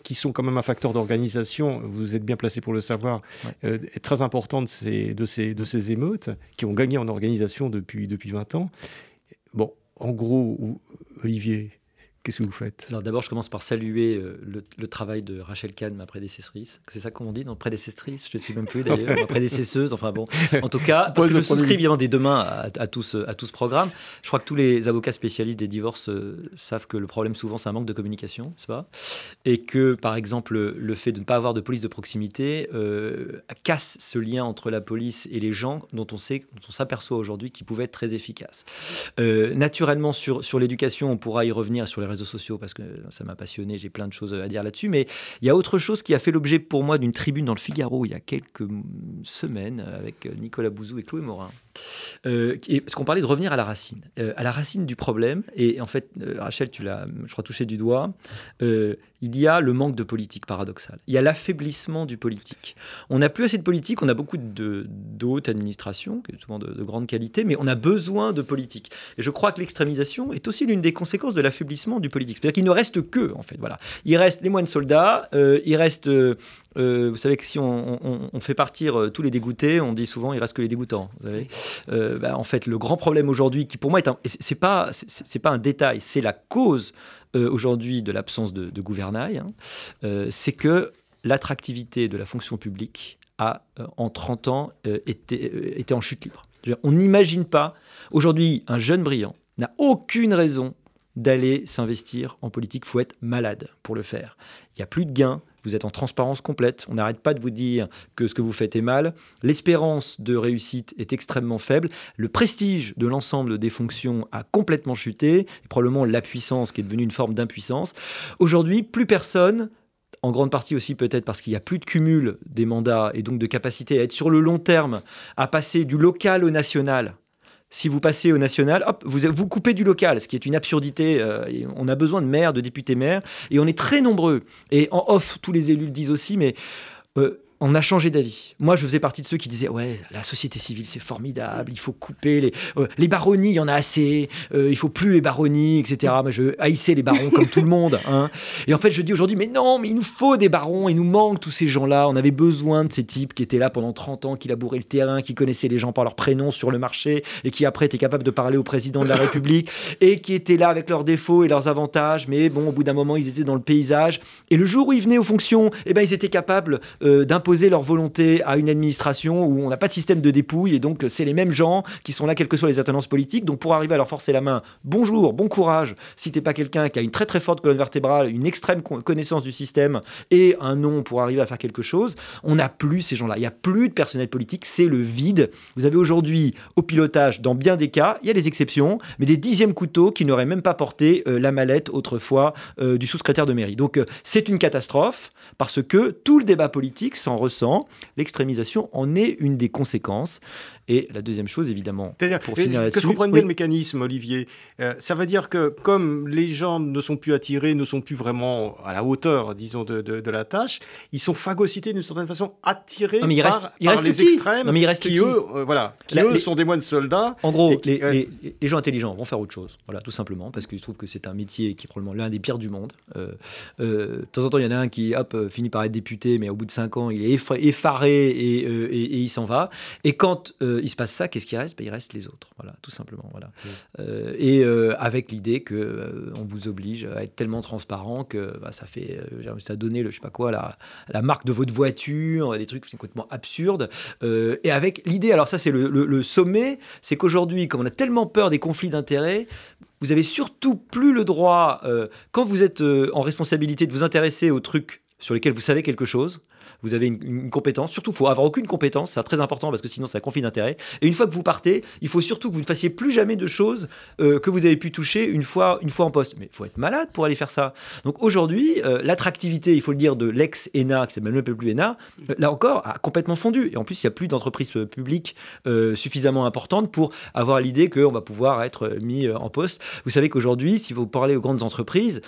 qui sont quand même un facteur d'organisation, vous êtes bien placé pour le savoir, euh, très important de ces, de, ces, de ces émeutes, qui ont gagné en organisation depuis, depuis 20 ans. Bon, en gros, Olivier, Qu'est-ce que vous faites? Alors d'abord, je commence par saluer euh, le, travail de Rachel Kahn, ma prédécessrice. C'est ça qu'on dit, non Prédécessrice Je ne sais même plus d'ailleurs. ma prédécesseuse, enfin bon. En tout cas, parce que je souscris bien des deux mains à, à, tout ce, à tout ce programme. Je crois que tous les avocats spécialistes des divorces euh, savent que le problème souvent, c'est un manque de communication, n'est-ce pas? Et que, par exemple, le fait de ne pas avoir de police de proximité euh, casse ce lien entre la police et les gens dont on sait, dont on s'aperçoit aujourd'hui qu'ils pouvaient être très efficaces. naturellement, sur, sur l'éducation, on pourra y revenir sur les réseaux sociaux parce que ça m'a passionné, j'ai plein de choses à dire là-dessus. Mais il y a autre chose qui a fait l'objet pour moi d'une tribune dans le Figaro il y a quelques semaines avec Nicolas Bouzou et Chloé Morin. Euh, parce qu'on parlait de revenir à la racine, euh, à la racine du problème. Et en fait, euh, Rachel, tu l'as, je crois, touché du doigt. il y a le manque de politique paradoxal. Il y a l'affaiblissement du politique. On n'a plus assez de politique. On a beaucoup de d'autres administrations, souvent de, de, grande qualité, mais on a besoin de politique. Et je crois que l'extrémisation est aussi l'une des conséquences de l'affaiblissement du politique. C'est-à-dire qu'il ne reste que, en fait, voilà. Il reste les moines soldats. il reste euh, vous savez que si on, fait partir euh, tous les dégoûtés, on dit souvent il reste que les dégoûtants. Euh, bah, en fait, le grand problème aujourd'hui, qui pour moi est c'est pas c'est pas un détail, c'est la cause aujourd'hui de l'absence de, gouvernail, hein, c'est que l'attractivité de la fonction publique a en 30 ans été, été en chute libre. On n'imagine pas aujourd'hui un jeune brillant n'a aucune raison d'aller s'investir en politique. Il faut être malade pour le faire. Il n'y a plus de gains, vous êtes en transparence complète, on n'arrête pas de vous dire que ce que vous faites est mal, l'espérance de réussite est extrêmement faible, le prestige de l'ensemble des fonctions a complètement chuté, probablement la puissance qui est devenue une forme d'impuissance. Aujourd'hui, plus personne en grande partie aussi peut-être parce qu'il n'y a plus de cumul des mandats et donc de capacité à être sur le long terme, à passer du local au national si vous passez au national, hop, vous coupez du local, ce qui est une absurdité. Euh, on a besoin de maires, de députés maires, et on est très nombreux. Et en off, tous les élus le disent aussi, mais euh, on a changé d'avis. Moi, je faisais partie de ceux qui disaient ouais, la société civile c'est formidable, il faut couper les euh, les baronnies, il y en a assez, euh, il faut plus les baronnies, etc. Moi, je haïssais les barons comme tout le monde. Hein. Et en fait, je dis aujourd'hui, mais non, mais il nous faut des barons, il nous manque tous ces gens-là. On avait besoin de ces types qui étaient là pendant 30 ans, qui labouraient le terrain, qui connaissaient les gens par leur prénom sur le marché et qui après étaient capables de parler au président de la République et qui étaient là avec leurs défauts et leurs avantages, mais bon, au bout d'un moment, ils étaient dans le paysage. Et le jour où ils venaient aux fonctions, eh ben, ils étaient capables euh, d'imposer leur volonté à une administration où on n'a pas de système de dépouille et donc c'est les mêmes gens qui sont là quelles que soient les attendances politiques. Donc pour arriver à leur forcer la main, bonjour, bon courage. Si t'es pas quelqu'un qui a une très très forte colonne vertébrale, une extrême connaissance du système et un nom pour arriver à faire quelque chose, on n'a plus ces gens-là. Il n'y a plus de personnel politique, c'est le vide. Vous avez aujourd'hui au pilotage, dans bien des cas, il y a des exceptions, mais des dixièmes couteaux qui n'auraient même pas porté euh, la mallette autrefois euh, du sous-secrétaire de mairie. Donc euh, c'est une catastrophe parce que tout le débat politique s'en ressent. L'extrémisation en est une des conséquences. Et la deuxième chose, évidemment, pour finir Que je comprenne bien le mécanisme, Olivier, euh, ça veut dire que comme les gens ne sont plus attirés, ne sont plus vraiment à la hauteur, disons, de, de, la tâche, ils sont phagocytés d'une certaine façon, attirés il par, reste, il reste les extrêmes, non, mais il reste qui, eux, euh, voilà, qui eux sont des moines soldats. En gros, les, les, gens intelligents vont faire autre chose, voilà, tout simplement, parce qu'ils trouvent que c'est un métier qui est probablement l'un des pires du monde. Euh, de temps en temps, il y en a un qui, hop, finit par être député, mais au bout de cinq ans, il est effaré et, et, il s'en va. Et quand il se passe ça, qu'est-ce qui reste? Ben, Il reste les autres, voilà, tout simplement. Voilà. Euh, et euh, avec l'idée que euh, on vous oblige à être tellement transparent que bah, ça fait, ça donné le, je sais pas quoi, la, la marque de votre voiture, des trucs complètement absurdes. et avec l'idée, alors ça c'est le, le, sommet, c'est qu'aujourd'hui, comme on a tellement peur des conflits d'intérêts, vous avez surtout plus le droit, quand vous êtes en responsabilité, de vous intéresser aux trucs sur lesquels vous savez quelque chose vous avez une, compétence. Surtout, il faut avoir aucune compétence, c'est très important parce que sinon, c'est un conflit d'intérêt. Et une fois que vous partez, il faut surtout que vous ne fassiez plus jamais de choses euh, que vous avez pu toucher une fois, une fois en poste. Mais il faut être malade pour aller faire ça. Donc aujourd'hui, euh, l'attractivité, il faut le dire, de l'ex-ENA, qui s'appelle même plus ENA, euh, là encore, a complètement fondu. Et en plus, il n'y a plus d'entreprises publiques suffisamment importantes pour avoir l'idée qu'on va pouvoir être mis en poste. Vous savez qu'aujourd'hui, si vous parlez aux grandes entreprises,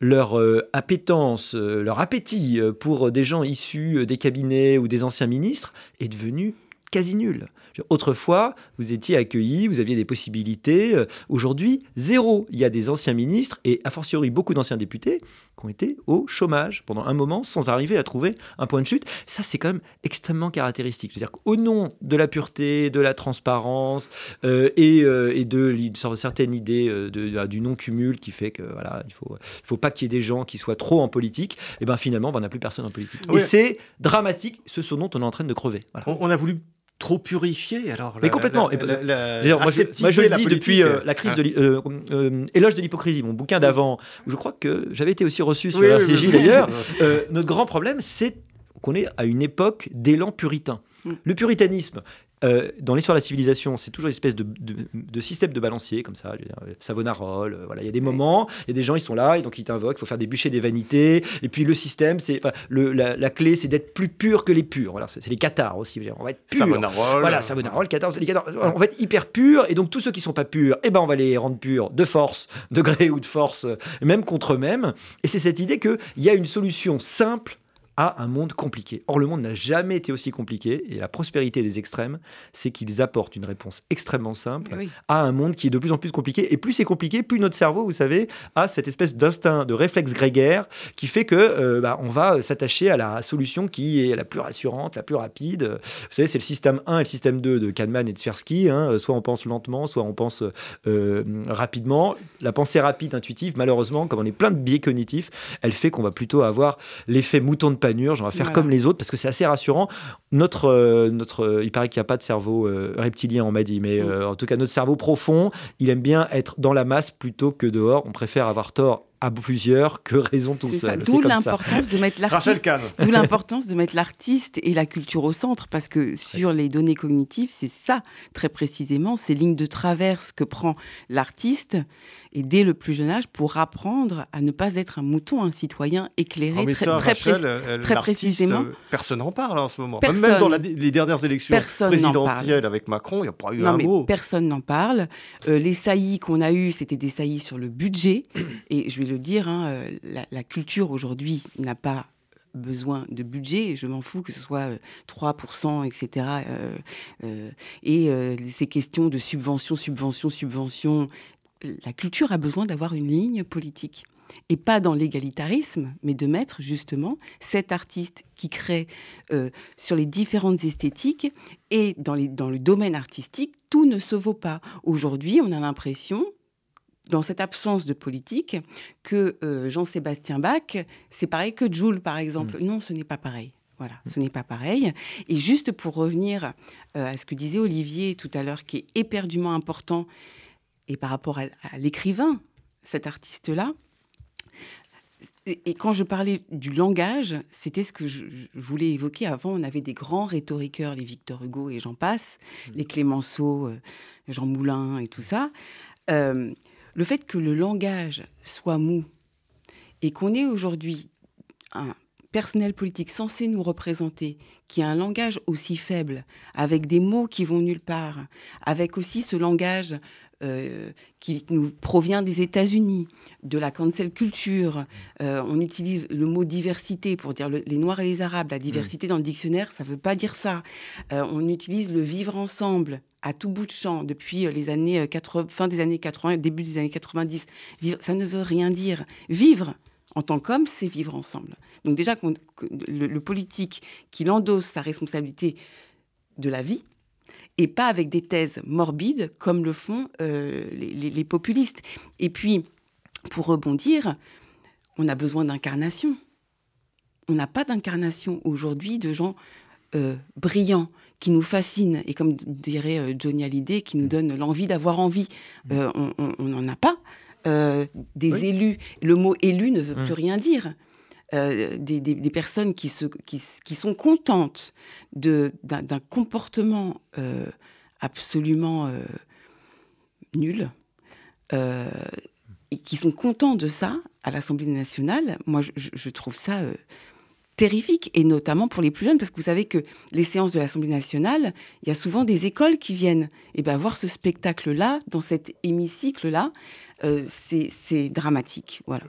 leur appétence, leur appétit pour des gens issus euh, des cabinets ou des anciens ministres est devenu quasi nul. Autrefois, vous étiez accueillis, vous aviez des possibilités. Euh, aujourd'hui, zéro. Il y a des anciens ministres et a fortiori beaucoup d'anciens députés qui ont été au chômage pendant un moment sans arriver à trouver un point de chute. Ça, c'est quand même extrêmement caractéristique. C'est-à-dire qu'au nom de la pureté, de la transparence euh, et, et, de certaines idées de, du non-cumul qui fait que voilà, il faut, il faut pas qu'il y ait des gens qui soient trop en politique. Et ben finalement, ben, on n'a plus personne en politique. Et c'est dramatique, ce dont on est en train de crever. on a voulu trop purifié alors mais complètement. la, moi, je, le dis depuis euh, la crise de euh, euh, éloge de l'hypocrisie mon bouquin d'avant où je crois que j'avais été aussi reçu sur la RCJ d'ailleurs. Notre grand problème c'est qu'on est à une époque d'élan puritain. Mm. Le puritanisme, euh, dans l'histoire de la civilisation, c'est toujours une espèce de, système de balancier, comme ça, Savonarole, euh, voilà, il y a des moments, il y a des gens, ils sont là, et donc ils t'invoquent, il faut faire des bûchers des vanités, et puis le système, c'est la, clé, c'est d'être plus pur que les purs, voilà, c'est les cathares aussi, on va être pur. Savonarole. Voilà, Savonarole, cathares, les cathares, on va être hyper pur, et donc tous ceux qui sont pas purs, eh ben on va les rendre purs de force, de gré ou de force, même contre eux-mêmes, et c'est cette idée qu'il y a une solution simple à un monde compliqué. Or, le monde n'a jamais été aussi compliqué, et la prospérité des extrêmes, c'est qu'ils apportent une réponse extrêmement simple à un monde qui est de plus en plus compliqué. Et plus c'est compliqué, plus notre cerveau, vous savez, a cette espèce d'instinct, de réflexe grégaire, qui fait que euh, bah, on va s'attacher à la solution qui est la plus rassurante, la plus rapide. Vous savez, c'est le système 1 et le système 2 de Kahneman et de Tversky. Hein. Soit on pense lentement, soit on pense euh, rapidement. La pensée rapide, intuitive, malheureusement, comme on est plein de biais cognitifs, elle fait qu'on va plutôt avoir l'effet mouton de on va faire comme les autres parce que c'est assez rassurant. Notre, euh, notre, euh, il paraît qu'il n'y a pas de cerveau euh, reptilien, on m'a dit, mais mm. en tout cas, notre cerveau profond, il aime bien être dans la masse plutôt que dehors. On préfère avoir tort à plusieurs que raison tout seul. D'où l'importance de mettre l'artiste. D'où l'importance de mettre l'artiste et la culture au centre, parce que sur les données cognitives, c'est ça très précisément, ces lignes de traverse que prend l'artiste et dès le plus jeune âge pour apprendre à ne pas être un mouton, un citoyen éclairé oh, très, très, précisément. Personne n'en parle en ce moment. Même dans les dernières élections présidentielles avec Macron, il n'y a pas eu un mot. Personne n'en parle. Euh, les saillies qu'on a eues, c'était des saillies sur le budget. et je vais le dire, hein, euh, la, culture aujourd'hui n'a pas besoin de budget, je m'en fous que ce soit 3%, etc. et ces questions de subvention, subvention, subvention, la culture a besoin d'avoir une ligne politique. Et pas dans l'égalitarisme, mais de mettre justement cet artiste qui crée euh, sur les différentes esthétiques et dans, dans le domaine artistique, tout ne se vaut pas. Aujourd'hui, on a l'impression dans cette absence de politique, que euh, Jean-Sébastien Bach, c'est pareil que Jules, par exemple. Mm. Non, ce n'est pas pareil. Voilà, ce n'est pas pareil. Et juste pour revenir euh, à ce que disait Olivier tout à l'heure, qui est éperdument important, et par rapport à, l'écrivain, cet artiste-là, et quand je parlais du langage, c'était ce que je, voulais évoquer. Avant, on avait des grands rhétoriqueurs, les Victor Hugo et j'en passe, mm. les Clémenceau, euh, Jean Moulin et tout ça le fait que le langage soit mou et qu'on ait aujourd'hui un personnel politique censé nous représenter, qui a un langage aussi faible, avec des mots qui vont nulle part, avec aussi ce langage euh, qui nous provient des États-Unis, de la cancel culture. Euh, on utilise le mot diversité pour dire les Noirs et les Arabes. La diversité dans le dictionnaire, ça ne veut pas dire ça. Euh, on utilise le vivre ensemble à tout bout de champ depuis euh, les années 80, euh, fin des années 80, début des années 90. ça ne veut rien dire. Vivre en tant qu'homme, c'est vivre ensemble. Donc déjà, le, politique qui endosse sa responsabilité de la vie, et pas avec des thèses morbides comme le font euh, les, populistes. Et puis, pour rebondir, on a besoin d'incarnation. On n'a pas d'incarnation aujourd'hui de gens brillants qui nous fascine et comme dirait euh, Johnny Hallyday, qui nous mm. donne l'envie d'avoir envie. Mm. Euh, on n'en a pas. Euh, des élus, le mot élu ne veut mm. plus rien dire. des, personnes qui, se, qui, qui sont contentes d'un comportement absolument nul, et qui sont contents de ça à l'Assemblée nationale, moi je, je trouve ça terrifique, et notamment pour les plus jeunes, parce que vous savez que les séances de l'Assemblée nationale, il y a souvent des écoles qui viennent. Et bien voir ce spectacle-là, dans cet hémicycle-là, euh, c'est dramatique. Voilà.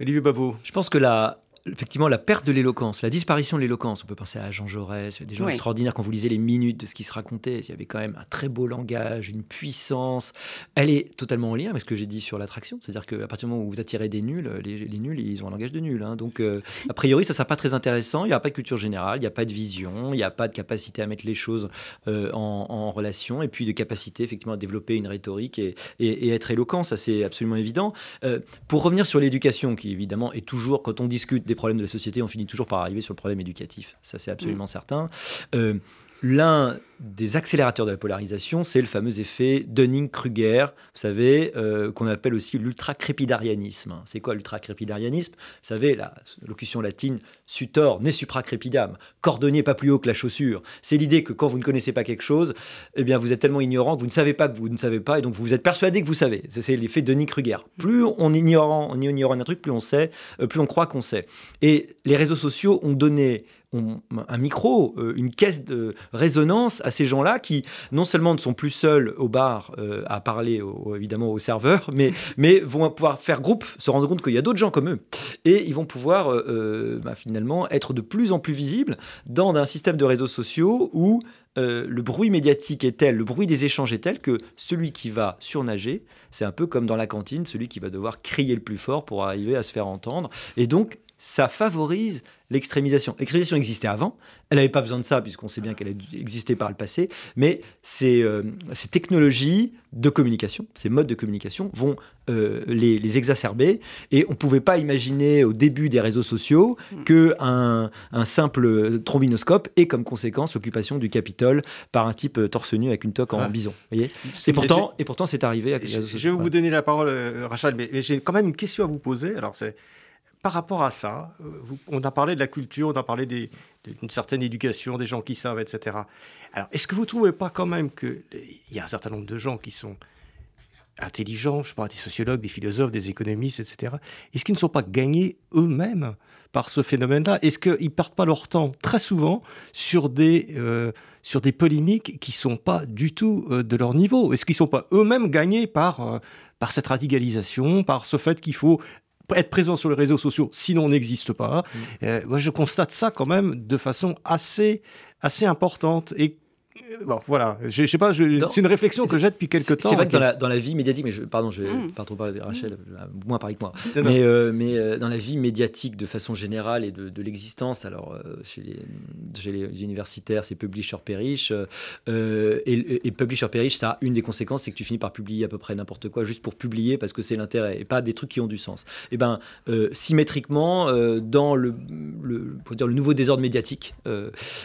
Olivier Babot. Je pense que la, effectivement la perte de l'éloquence, la disparition de l'éloquence. On peut penser à Jean Jaurès, des gens extraordinaires quand vous lisez les minutes de ce qui se racontait. Il y avait quand même un très beau langage, une puissance. Elle est totalement en lien avec ce que j'ai dit sur l'attraction. C'est-à-dire qu'à partir du moment où vous attirez des nuls, les, nuls, ils ont un langage de nul. Hein. Donc, euh, a priori, ça ne sera pas très intéressant. Il n'y a pas de culture générale, il n'y a pas de vision, il n'y a pas de capacité à mettre les choses euh, en, relation et puis de capacité effectivement à développer une rhétorique et, être éloquent. Ça, c'est absolument évident. Euh, pour revenir sur l'éducation, qui évidemment est toujours, quand on discute des problèmes de la société, on finit toujours par arriver sur le problème éducatif. Ça, c'est absolument mm. certain. Euh, L'un des accélérateurs de la polarisation, c'est le fameux effet Dunning-Kruger, vous savez, euh, qu'on appelle aussi l'ultra-crépidarianisme. C'est quoi l'ultra-crépidarianisme? Vous savez, la locution latine sutor ne supra-crepidam, cordonnier pas plus haut que la chaussure. C'est l'idée que quand vous ne connaissez pas quelque chose, eh bien, vous êtes tellement ignorant que vous ne savez pas que vous ne savez pas, et donc vous êtes persuadé que vous savez. C'est l'effet Dunning-Kruger. Plus on ignore, on ignore un truc, plus on sait, euh, plus on croit qu'on sait. Et les réseaux sociaux ont donné un micro, euh, une caisse de résonance à ces gens-là qui non seulement ne sont plus seuls au bar euh, à parler évidemment aux serveurs, mais, vont pouvoir faire groupe, se rendre compte qu'il y a d'autres gens comme eux. Et ils vont pouvoir euh, bah, finalement être de plus en plus visibles dans un système de réseaux sociaux où le bruit médiatique est tel, le bruit des échanges est tel que celui qui va surnager, c'est un peu comme dans la cantine, celui qui va devoir crier le plus fort pour arriver à se faire entendre. Et donc, ça favorise l'extrémisation. L'extrémisation existait avant, elle n'avait pas besoin de ça, puisqu'on sait bien qu'elle a existé par le passé, mais ces, euh, ces, technologies de communication, ces modes de communication vont euh, les, exacerber, et on ne pouvait pas imaginer au début des réseaux sociaux qu'un un simple trombinoscope ait comme conséquence l'occupation du Capitole par un type euh, torse nu avec une toque en bison. Voyez? Et, pourtant, et pourtant, c'est arrivé sociaux. Je vais vous donner la parole, Rachel, mais j'ai quand même une question à vous poser. Alors, c'est par rapport à ça, euh, on a parlé de la culture, on a parlé d'une certaine éducation, des gens qui savent, etc. Alors, est-ce que vous ne trouvez pas quand même qu'il y a un certain nombre de gens qui sont intelligents, je parle des sociologues, des philosophes, des économistes, etc. Est-ce qu'ils ne sont pas gagnés eux-mêmes par ce phénomène-là? Est-ce qu'ils ne partent pas leur temps très souvent sur des, euh, sur des polémiques qui ne sont pas du tout euh, de leur niveau? Est-ce qu'ils ne sont pas eux-mêmes gagnés par, par cette radicalisation, par ce fait qu'il faut être présent sur les réseaux sociaux, sinon on n'existe pas. Mm. Euh, moi, je constate ça quand même de façon assez, assez importante. Et bon, voilà, je, sais pas, c'est une réflexion que j'ai depuis quelques temps. C'est vrai que dans la, dans la, vie médiatique, mais je, pardon, je vais mm. pas trop parler de Rachel, mm. moins parler que moi, mais, euh, mais euh, dans la vie médiatique de façon générale et de, de l'existence, alors euh, chez, les, chez, les, universitaires, c'est Publisher Perish, et, et, Publisher Perish, ça a une des conséquences, c'est que tu finis par publier à peu près n'importe quoi juste pour publier parce que c'est l'intérêt et pas des trucs qui ont du sens. Et eh ben symétriquement, dans le, le, pour dire, le nouveau désordre médiatique,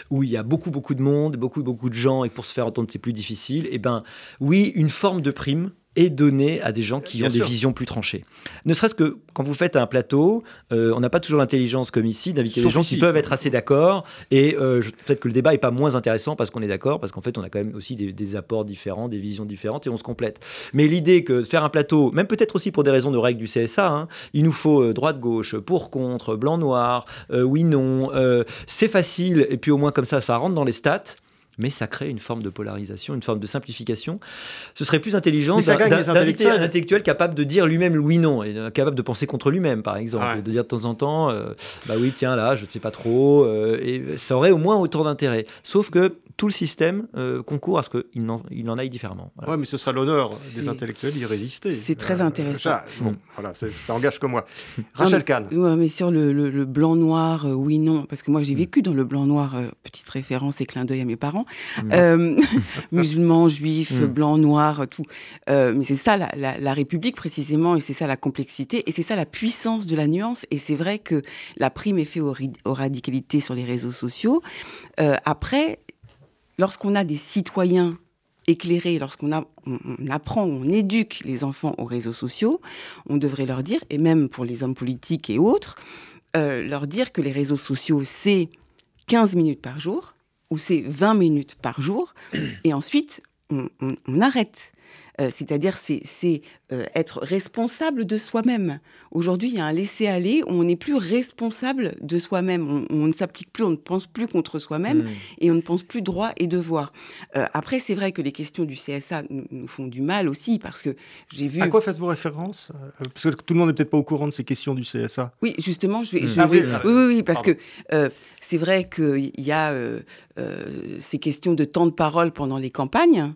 où il y a beaucoup, beaucoup de monde, beaucoup, beaucoup de gens et pour se faire entendre c'est plus difficile, et eh ben oui, une forme de prime est donnée à des gens qui ont des visions plus tranchées. Ne serait-ce que quand vous faites un plateau, euh, on n'a pas toujours l'intelligence comme ici d'inviter des gens qui peuvent être assez d'accord. Et euh, peut-être que le débat est pas moins intéressant parce qu'on est d'accord, parce qu'en fait on a quand même aussi des, apports différents, des visions différentes et on se complète. Mais l'idée que faire un plateau, même peut-être aussi pour des raisons de règles du CSA, hein, il nous faut euh, droite-gauche, pour, contre, blanc-noir, oui, non, c'est facile et puis au moins comme ça ça rentre dans les stats mais ça crée une forme de polarisation, une forme de simplification. Ce serait plus intelligent d'inviter un intellectuel capable de dire lui-même oui-non, et euh, capable de penser contre lui-même, par exemple, de dire de temps en temps, euh, bah oui, tiens, là, je ne sais pas trop, euh, et ça aurait au moins autant d'intérêt. Sauf que tout le système concourt à ce qu'il en, il en aille différemment. Oui, mais ce sera l'honneur des intellectuels d'y résister. C'est très intéressant. bon, voilà, ça engage que moi. Rachel Kahn. Oui, mais sur le, blanc-noir, oui-non, parce que moi j'ai mm. vécu dans le blanc-noir, petite référence et clin d'œil à mes parents. Euh, musulmans, juifs, mm. blancs, noirs, tout. Euh, mais c'est ça la, République précisément, et c'est ça la complexité, et c'est ça la puissance de la nuance. Et c'est vrai que la prime est faite aux, radicalités sur les réseaux sociaux. Euh, après, lorsqu'on a des citoyens éclairés, lorsqu'on on, apprend, on éduque les enfants aux réseaux sociaux, on devrait leur dire, et même pour les hommes politiques et autres, leur dire que les réseaux sociaux, c'est 15 minutes par jour, où c'est 20 minutes par jour, et ensuite, on arrête. Euh, c'est-à-dire c'est euh, être responsable de soi-même. Aujourd'hui, il y a un laisser-aller où on n'est plus responsable de soi-même. On, ne s'applique plus, on ne pense plus contre soi-même hmm. et on ne pense plus droit et devoir. Euh, après, c'est vrai que les questions du CSA nous, font du mal aussi parce que j'ai vu. À quoi faites-vous référence Parce que tout le monde n'est peut-être pas au courant de ces questions du CSA. Oui, justement, je vais. Hmm. Ah oui, oui, oui, parce que c'est vrai qu'il y a ces questions de temps de parole pendant les campagnes.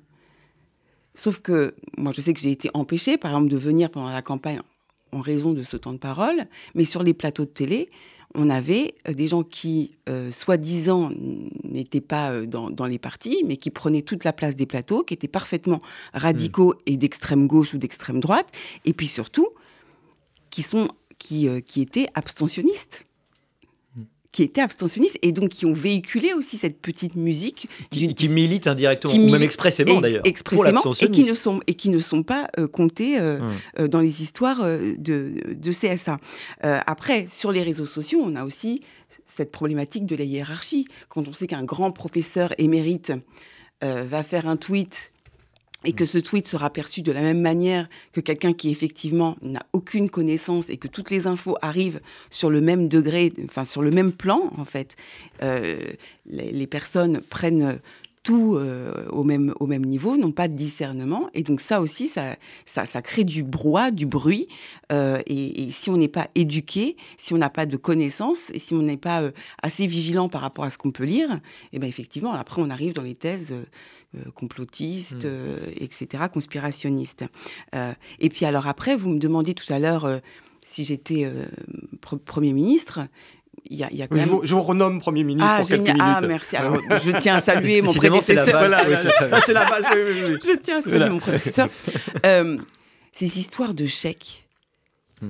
Sauf que moi, je sais que j'ai été empêchée, par exemple, de venir pendant la campagne en raison de ce temps de parole, mais sur les plateaux de télé, on avait euh, des gens qui, euh, soi-disant, n'étaient pas euh, dans, les partis, mais qui prenaient toute la place des plateaux, qui étaient parfaitement radicaux hmm. et d'extrême gauche ou d'extrême droite, et puis surtout, qui, sont, qui, qui étaient abstentionnistes qui étaient abstentionnistes et donc qui ont véhiculé aussi cette petite musique. Qui, qui militent indirectement, ou même expressément d'ailleurs. Expressément, et qui, ne sont, et qui ne sont pas euh, comptés euh, hum. euh, dans les histoires de, de CSA. après, sur les réseaux sociaux, on a aussi cette problématique de la hiérarchie. Quand on sait qu'un grand professeur émérite va faire un tweet et que ce tweet sera perçu de la même manière que quelqu'un qui effectivement n'a aucune connaissance et que toutes les infos arrivent sur le même degré, enfin sur le même plan en fait, euh, les, personnes prennent tout euh, au, même, au même niveau, n'ont pas de discernement. Et donc ça aussi, ça, ça, crée du brouhaha, du bruit. Euh, et, si on n'est pas éduqué, si on n'a pas de connaissances, et si on n'est pas assez vigilant par rapport à ce qu'on peut lire, et eh ben effectivement, après on arrive dans les thèses complotistes, hmm. euh, etc., conspirationnistes. Euh, et puis alors après, vous me demandiez tout à l'heure si j'étais Premier ministre. Il y a, quand même... je, vous, renomme Premier ministre ah, pour quelques minutes. Ah, merci. Alors, je tiens à saluer mon prédécesseur. C'est la balle. je tiens à saluer mon prédécesseur. ces histoires de chèques, hmm.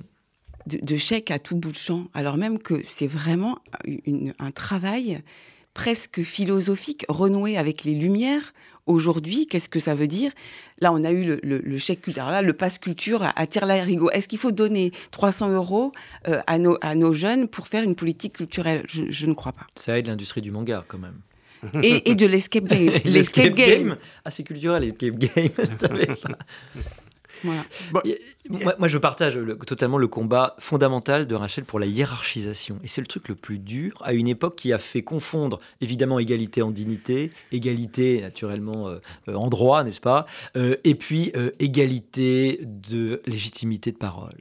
de, chèques à tout bout de champ, alors même que c'est vraiment un travail presque philosophique, renoué avec les Lumières, Aujourd'hui, qu'est-ce que ça veut dire? Là, on a eu le, chèque culture. Là, le passe culture attire l'arigot. Est-ce qu'il faut donner 300 euros euh, à, nos, à nos jeunes pour faire une politique culturelle? Je, ne crois pas. Ça aide l'industrie du manga, quand même. Et, de l'escape game. l'escape game. Ah, c'est culturel, l'escape game. moi, je partage totalement le combat fondamental de Rachel pour la hiérarchisation. Et c'est le truc le plus dur à une époque qui a fait confondre évidemment égalité en dignité, égalité naturellement euh, euh, en droit, n'est-ce pas euh, Et puis égalité de légitimité de parole.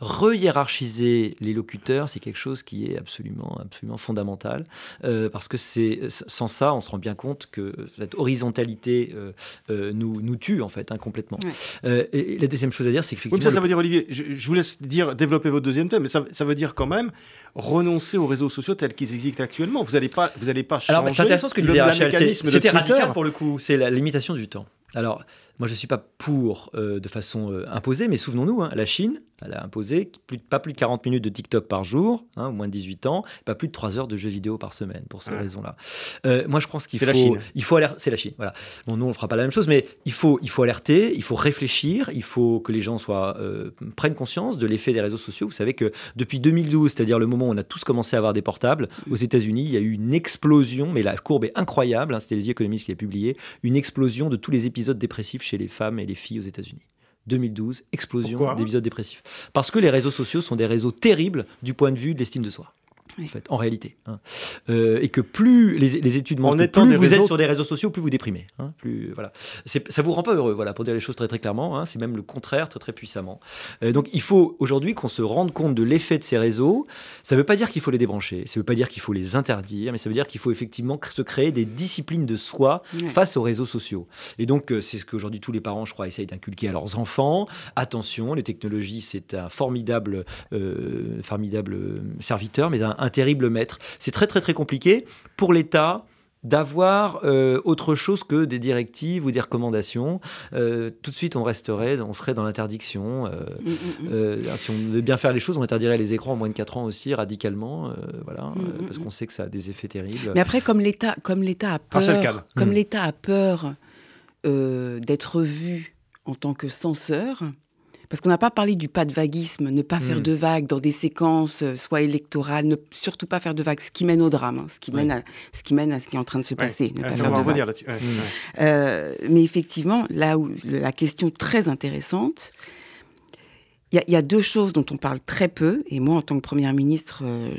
Re-hiérarchiser les locuteurs, c'est quelque chose qui est absolument, absolument fondamental. parce que c'est sans ça, on se rend bien compte que cette horizontalité nous, nous tue en fait, incomplètement. complètement. et la deuxième chose à dire, c'est que ça, ça veut dire, Olivier, je, vous laisse dire, développer votre deuxième thème, mais ça, ça veut dire quand même renoncer aux réseaux sociaux tels qu'ils existent actuellement. Vous n'allez pas, vous allez pas changer. Alors, c'est intéressant ce que disait Rachel. C'était radical pour le coup. C'est la limitation du temps. Alors, moi, je ne suis pas pour euh, de façon euh, imposée, mais souvenons-nous, hein, la Chine, elle a imposé plus, pas plus de 40 minutes de TikTok par jour, hein, au moins de 18 ans, pas plus de 3 heures de jeux vidéo par semaine, pour ces raisons-là. Euh, moi, je pense qu'il faut... La Chine. Il faut alerter... C'est la Chine, voilà. Bon, nous, on ne fera pas la même chose, mais il faut, il faut alerter, il faut réfléchir, il faut que les gens soient, prennent conscience de l'effet des réseaux sociaux. Vous savez que depuis 2012, c'est-à-dire le moment où on a tous commencé à avoir des portables, aux États-Unis, il y a eu une explosion, mais la courbe est incroyable, hein, c'était les économistes qui l'ont publié, une explosion de tous les épisodes dépressifs chez les femmes et les filles aux États-Unis. 2012, explosion d'épisodes dépressifs. Parce que les réseaux sociaux sont des réseaux terribles du point de vue de l'estime de soi en fait, en réalité. Hein. Euh, et que plus les, études montrent que plus vous êtes sur des réseaux sociaux, plus vous déprimez. Hein. plus, voilà. Ça vous rend pas heureux, voilà, pour dire les choses très très clairement. Hein. C'est même le contraire très très puissamment. Euh, donc il faut aujourd'hui qu'on se rende compte de l'effet de ces réseaux. Ça ne veut pas dire qu'il faut les débrancher, ça ne veut pas dire qu'il faut les interdire, mais ça veut dire qu'il faut effectivement se créer des disciplines de soi face aux réseaux sociaux. Et donc euh, c'est ce qu'aujourd'hui tous les parents, je crois, essayent d'inculquer à leurs enfants. Attention, les technologies, c'est un formidable, formidable serviteur, mais un un terrible maître. C'est très très très compliqué pour l'État d'avoir euh, autre chose que des directives ou des recommandations. Euh, tout de suite, on resterait, on serait dans l'interdiction. Euh, mm, mm, mm. si on veut bien faire les choses, on interdirait les écrans en moins de 4 ans aussi, radicalement, voilà, parce qu'on sait que ça a des effets terribles. Mais après, comme l'État, comme l'État a peur, comme l'État a peur d'être vu en tant que censeur, parce qu'on n'a pas parlé du pas de vaguisme, ne pas faire hmm. de vagues dans des séquences euh, soit électorales, ne surtout pas faire de vagues, ce qui mène au drame, hein, ce, qui mène à, ce qui mène à ce qui est en train de se passer. Ne pas faire de vagues. Euh, mais effectivement, là où la question très intéressante, il y, a deux choses dont on parle très peu, et moi, en tant que Première ministre, euh,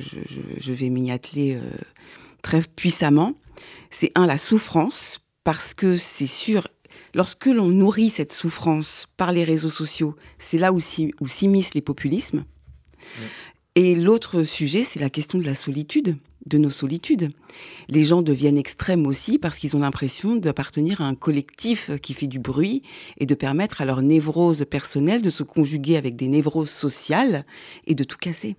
je, vais m'y atteler très puissamment. C'est un, la souffrance, parce que c'est sûr Lorsque l'on nourrit cette souffrance par les réseaux sociaux, c'est là où s'immiscent les populismes. Et l'autre sujet, c'est la question de la solitude, de nos solitudes. Les gens deviennent extrêmes aussi parce qu'ils ont l'impression d'appartenir à un collectif qui fait du bruit et de permettre à leur névrose personnelle de se conjuguer avec des névroses sociales et de tout casser.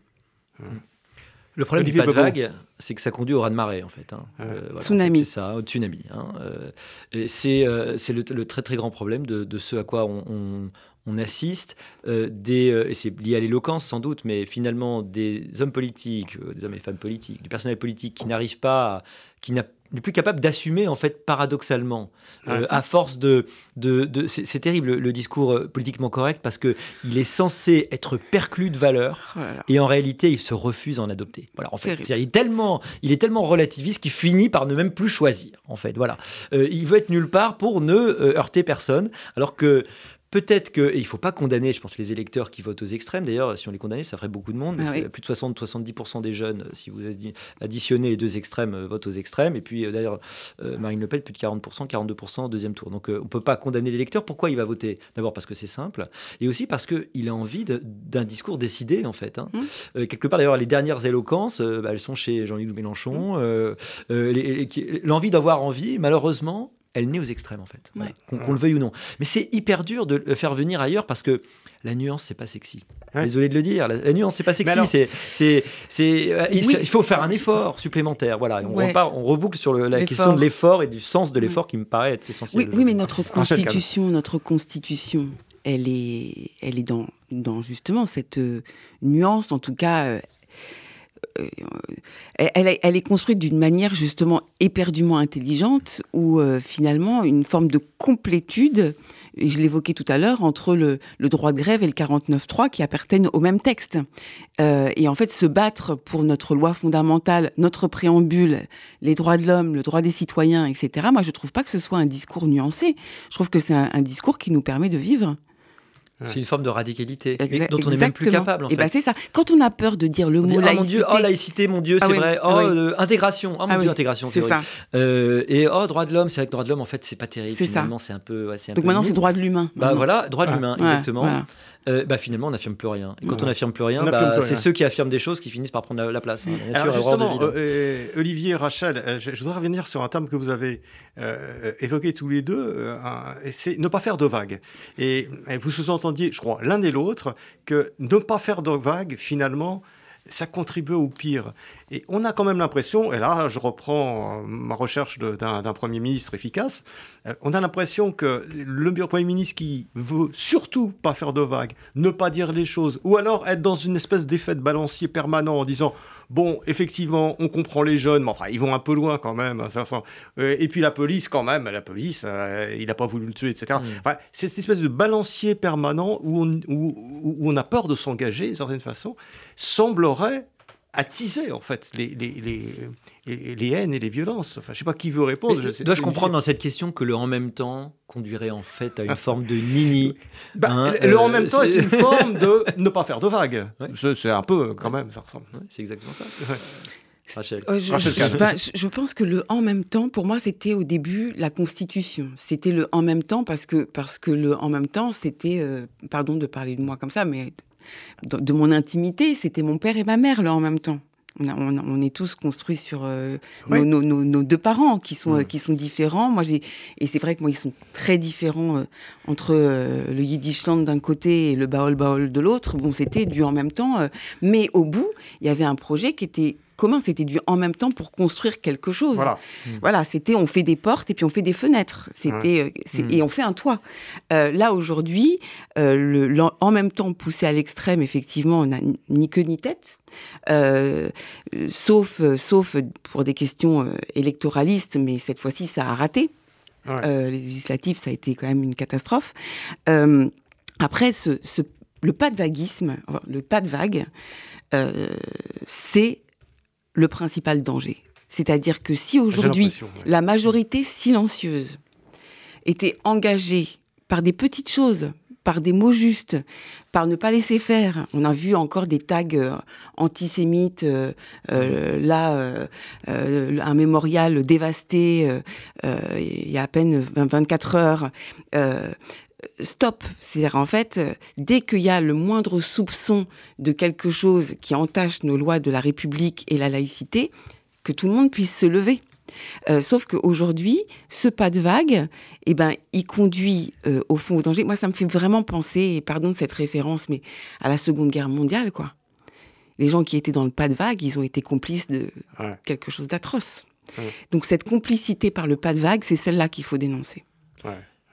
Le problème du pas de vague, c'est que ça conduit au raz-de-marée, en fait. Hein. Euh, tsunami. c'est ça, au tsunami. Hein. Euh, c'est euh, le, très très grand problème de, ce à quoi on, on assiste des, et c'est lié à l'éloquence sans doute, mais finalement des hommes politiques, des hommes et femmes politiques, du personnel politique qui n'arrivent pas, qui n'a n'est plus capable d'assumer en fait paradoxalement euh, à force de, de, c'est terrible le discours euh, politiquement correct parce que il est censé être perclus de valeur oh et en réalité il se refuse à en adopter. Voilà en fait il est tellement il est tellement relativiste qu'il finit par ne même plus choisir en fait voilà. Euh, il veut être nulle part pour ne heurter personne alors que Peut-être que, il ne faut pas condamner, je pense, les électeurs qui votent aux extrêmes. D'ailleurs, si on les condamnait, ça ferait beaucoup de monde. Parce ah que plus de 60-70% des jeunes, si vous additionnez les deux extrêmes, euh, votent aux extrêmes. Et puis, euh, d'ailleurs, euh, Marine Le Pen, plus de 40%, 42% au deuxième tour. Donc, on ne peut pas condamner l'électeur. Pourquoi il va voter? D'abord parce que c'est simple. Et aussi parce qu'il a envie d'un discours décidé, en fait. Hein. Mmh. quelque part, d'ailleurs, les dernières éloquences, bah, elles sont chez Jean-Luc Mélenchon. Mmh. L'envie d'avoir envie, malheureusement, elle naît aux extrêmes en fait, qu'on le veuille ou non. Mais c'est hyper dur de le faire venir ailleurs parce que la nuance c'est pas sexy. Désolé de le dire, la, nuance c'est pas sexy. c'est, c'est, euh, il, faut faire un effort supplémentaire. Voilà, on, on reboucle sur la question de l'effort et du sens de l'effort qui me paraît être essentiel. Oui, mais notre constitution, notre constitution, elle est, elle est dans, dans justement cette euh, nuance, en tout cas. Euh, elle, elle, est construite d'une manière justement éperdument intelligente, où euh, finalement une forme de complétude, je l'évoquais tout à l'heure, entre le, droit de grève et le 49.3 qui appartiennent au même texte. Euh, et en fait, se battre pour notre loi fondamentale, notre préambule, les droits de l'homme, le droit des citoyens, etc., moi je ne trouve pas que ce soit un discours nuancé. Je trouve que c'est un discours qui nous permet de vivre. C'est une forme de radicalité dont on n'est même plus capable. En fait. Et ben c'est ça. Quand on a peur de dire le mot laïcité, oh mon Dieu, oh laïcité, mon Dieu, ah c'est vrai. Oh ah euh, intégration, oh mon ah Dieu, intégration, c'est ça. Euh, et oh droit de l'homme, c'est vrai que droit de l'homme, en fait, c'est pas terrible. C'est ça. C'est un peu. Ouais, Donc maintenant, c'est droit de l'humain. Bah voilà, droit de l'humain, exactement. Euh, bah, finalement, on n'affirme plus rien. Et quand on n'affirme plus rien, bah, c'est ceux qui affirment des choses qui finissent par prendre la, place. Hein. Alors justement, euh, euh, Olivier, Rachel, je, voudrais revenir sur un terme que vous avez évoqué tous les deux, c'est ne pas faire de vagues. Et, et vous sous-entendiez, je crois, l'un et l'autre, que ne pas faire de vagues, finalement, ça contribue au pire. Et on a quand même l'impression, et là je reprends euh, ma recherche d'un Premier ministre efficace, euh, on a l'impression que le Premier ministre qui veut surtout pas faire de vagues, ne pas dire les choses, ou alors être dans une espèce d'effet de balancier permanent en disant bon, effectivement, on comprend les jeunes, mais enfin, ils vont un peu loin quand même. Euh, et puis la police, quand même, la police, il n'a pas voulu le tuer, etc. Mm. Enfin, c'est cette espèce de balancier permanent où on, où on a peur de s'engager, d'une certaine façon, semblerait attiser en fait les, les, les, haines et les violences. Enfin, je ne sais pas qui veut répondre. Dois-je comprendre dans cette question que le en même temps conduirait en fait à une forme de nini bah, hein, Le en même euh, temps est... une forme de ne pas faire de vagues. C'est un peu quand même, ça ressemble. c'est exactement ça. Rachel. Euh, je, pense que le en même temps, pour moi, c'était au début la Constitution. C'était le en même temps parce que, parce que le en même temps, c'était, euh, pardon de parler de moi comme ça, mais de, mon intimité, c'était mon père et ma mère là en même temps. On, est tous construits sur euh, nos, deux parents qui sont, euh, qui sont différents. Moi, j'ai et c'est vrai que moi, ils sont très différents euh, entre le Yiddishland d'un côté et le Baol Baol de l'autre. Bon, c'était du en même temps, mais au bout, il y avait un projet qui était commun, c'était du en même temps pour construire quelque chose. Voilà, mm. voilà c'était on fait des portes et puis on fait des fenêtres. C'était euh, mm. et on fait un toit. Euh, là aujourd'hui, euh, le, en même temps poussé à l'extrême, effectivement, on n'a ni queue ni tête. sauf, sauf pour des questions électoralistes, mais cette fois-ci, ça a raté. Ouais. législatif, ça a été quand même une catastrophe. après, ce, le pas de vaguisme, le pas de vague, c'est le principal danger. C'est-à-dire que si aujourd'hui la majorité silencieuse était engagée par des petites choses, par des mots justes, par ne pas laisser faire. On a vu encore des tags euh, antisémites, euh, euh, là, un mémorial dévasté il y a à peine 24 heures stop. C'est-à-dire, en fait, euh, dès qu'il y a le moindre soupçon de quelque chose qui entache nos lois de la République et la laïcité, que tout le monde puisse se lever. Euh, sauf qu'aujourd'hui, ce pas de vague, eh ben, il conduit euh, au fond au danger. Moi, ça me fait vraiment penser, et pardon de cette référence, mais à la Seconde Guerre mondiale, quoi. Les gens qui étaient dans le pas de vague, ils ont été complices de quelque chose d'atroce. Donc cette complicité par le pas de vague, c'est celle-là qu'il faut dénoncer.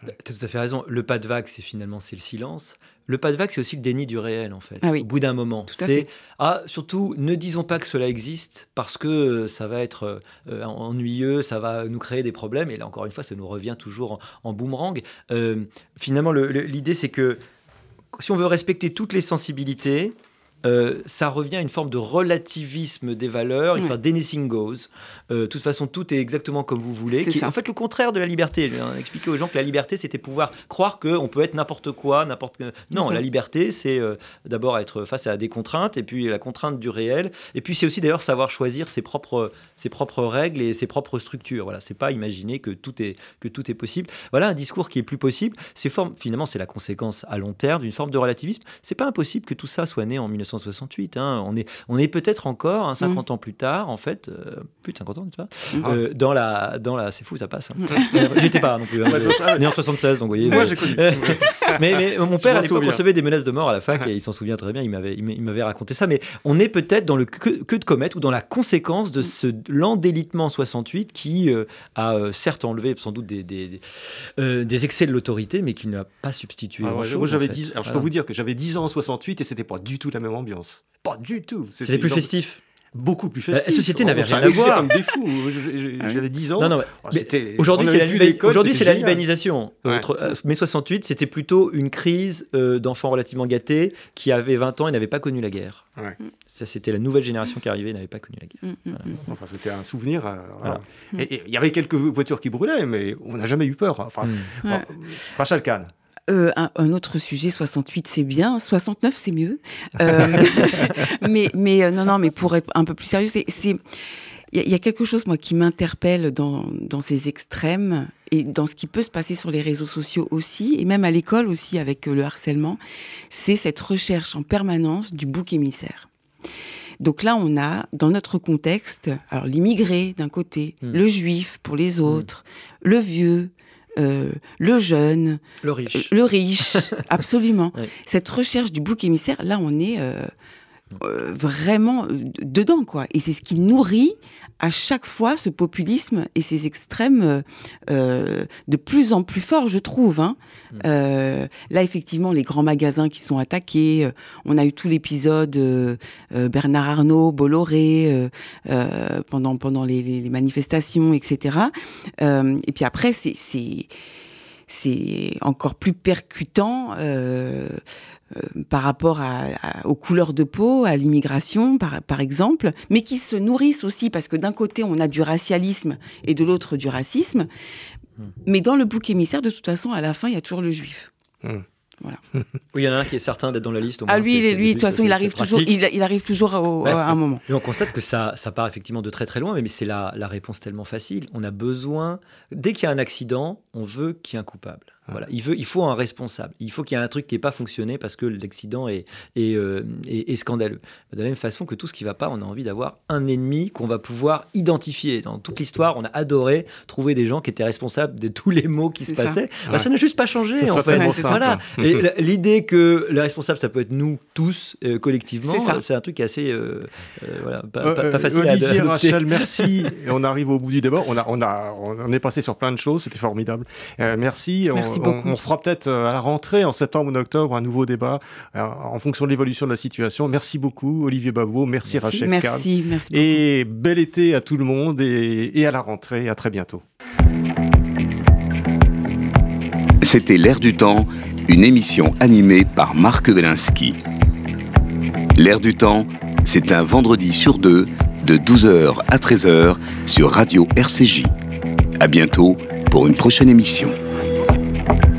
Tu as tout à fait raison. Le pas de vague, c'est finalement c'est le silence. Le pas de vague, c'est aussi le déni du réel, en fait. Ah oui. Au bout d'un moment, c'est ah surtout ne disons pas que cela existe parce que euh, ça va être euh, ennuyeux, ça va nous créer des problèmes. Et là encore une fois, ça nous revient toujours en, en boomerang. Euh, finalement, le- le- l'idée c'est que si on veut respecter toutes les sensibilités, euh, ça revient à une forme de relativisme des valeurs, une forme d'anything goes. Euh, de toute façon, tout est exactement comme vous voulez. C'est Qui est en fait le contraire de la liberté. Expliqué aux gens que la liberté, c'était pouvoir croire qu'on peut être n'importe quoi, n'importe. Non, la liberté, c'est euh, d'abord être face à des contraintes, et puis la contrainte du réel. Et puis c'est aussi d'ailleurs savoir choisir ses propres, ses propres règles et ses propres structures. Voilà, c'est pas imaginer que tout est que tout est possible. Voilà un discours qui est plus possible. C'est forme, finalement, c'est la conséquence à long terme d'une forme de relativisme. C'est pas impossible que tout ça soit né en 1968. hein. On est, on est peut-être encore, hein, 50 ans plus tard, en fait, euh, plus de 50 ans, n'est-ce pas? Mm. Euh, Dans la, dans la, c'est fou, ça passe. hein. Mm. Euh, J'étais pas non plus. hein. Ah ouais. né en 76, donc vous voyez. Moi, j'ai connu. mais, mais mon père, à l'époque, recevait des menaces de mort à la fac et il s'en souvient très bien. Il m'avait, il m'a- il m'avait raconté ça. Mais on est peut-être dans le queue, queue de comète ou dans la conséquence de ce lent délitement en 68 qui euh, a certes enlevé sans doute des, des, des, euh, des excès de l'autorité, mais qui n'a pas substitué. Ah ouais, grand-chose, moi, j'avais en fait. 10 alors, je peux vous dire que j'avais 10 ans en 68 et c'était pas du tout la même ambiance. Pas du tout. C'était plus genre- festif. beaucoup plus La festif. société n'avait On rien à voir. comme des fous. Ah. J'avais 10 ans. Non, non, Oh, Aujourd'hui, c'est la, la libanisation. Ouais. Euh, mais 68, c'était plutôt une crise euh, d'enfants relativement gâtés qui avaient 20 ans et n'avaient pas connu la guerre. Ouais. Ça, c'était la nouvelle génération qui arrivait et n'avait pas connu la guerre. Mm, mm, mm. Enfin, c'était un souvenir. euh, voilà. Voilà. Et et il y avait quelques voitures qui brûlaient, mais on n'a jamais eu peur. Enfin, Mm. Ouais. bon, Rachel Kahn. Euh, un, un autre sujet, 68, c'est bien. 69, c'est mieux. Euh, mais mais euh, non, non, mais pour être un peu plus sérieux, c'est il y, a- il y a quelque chose moi qui m'interpelle dans, dans ces extrêmes et dans ce qui peut se passer sur les réseaux sociaux aussi et même à l'école aussi avec euh, le harcèlement, c'est cette recherche en permanence du bouc émissaire. Donc là, on a dans notre contexte, alors l'immigré d'un côté, Mm. le juif pour les autres, le vieux, euh, le jeune, Le riche. le riche, absolument. Cette recherche du bouc émissaire, là, on est euh, vraiment euh, dedans, quoi. Et c'est ce qui nourrit à chaque fois ce populisme et ces extrêmes euh, de plus en plus forts, je trouve. hein. Mm. Euh, là, effectivement, les grands magasins qui sont attaqués. on a eu tout l'épisode Bernard Arnault, Bolloré pendant pendant les, les- les manifestations, etc. Et puis après, c'est c'est encore plus percutant euh, euh, par rapport à, à- aux couleurs de peau, à l'immigration, par, par exemple, mais qui se nourrissent aussi, parce que d'un côté, on a du racialisme et de l'autre, du racisme. Hmm. Mais dans le bouc émissaire, de toute façon, à la fin, il y a toujours le juif. Oui, il y en a un qui est certain d'être dans la liste. Au Ah, lui, lui, de toute façon, il arrive toujours, il, il arrive toujours au- Ouais. à un moment. Et on constate que ça, ça part effectivement de très très loin, mais c'est la, la réponse tellement facile. On a besoin, dès qu'il y a un accident, on veut qu'il y ait un coupable. Voilà. Il, veut, il faut un responsable. Il faut qu'il y ait un truc qui n'ait pas fonctionné parce que l'accident est, est, euh, est- est scandaleux. De la même façon que tout ce qui ne va pas, on a envie d'avoir un ennemi qu'on va pouvoir identifier. Dans toute l'histoire, on a adoré trouver des gens qui étaient responsables de tous les maux qui se ça. passaient. Bah, ça n'a juste pas changé. En fait. Voilà. Et l'idée que le responsable, ça peut être nous tous euh, collectivement, C'est un truc assez euh, euh, voilà, pas, Euh, pas- pas facile à Olivier, adopter. Rachel, merci. Et on arrive au bout du débat. On, a, on, a, on est passé sur plein de choses. C'était formidable. Euh, merci. Merci on, beaucoup. on fera peut-être euh, à la rentrée, en septembre ou en octobre, un nouveau débat euh, en fonction de l'évolution de la situation. Merci beaucoup, Olivier Babot. Merci, Merci. Rachel Kahn. Merci, merci. beaucoup. Et bel été à tout le monde et, et à la rentrée. À très bientôt. C'était L'air du temps, une émission animée par Marc Wielinski. L'air du temps, c'est un vendredi sur deux, de 12h à 13h sur Radio RCJ. À bientôt pour une prochaine émission. Thank you.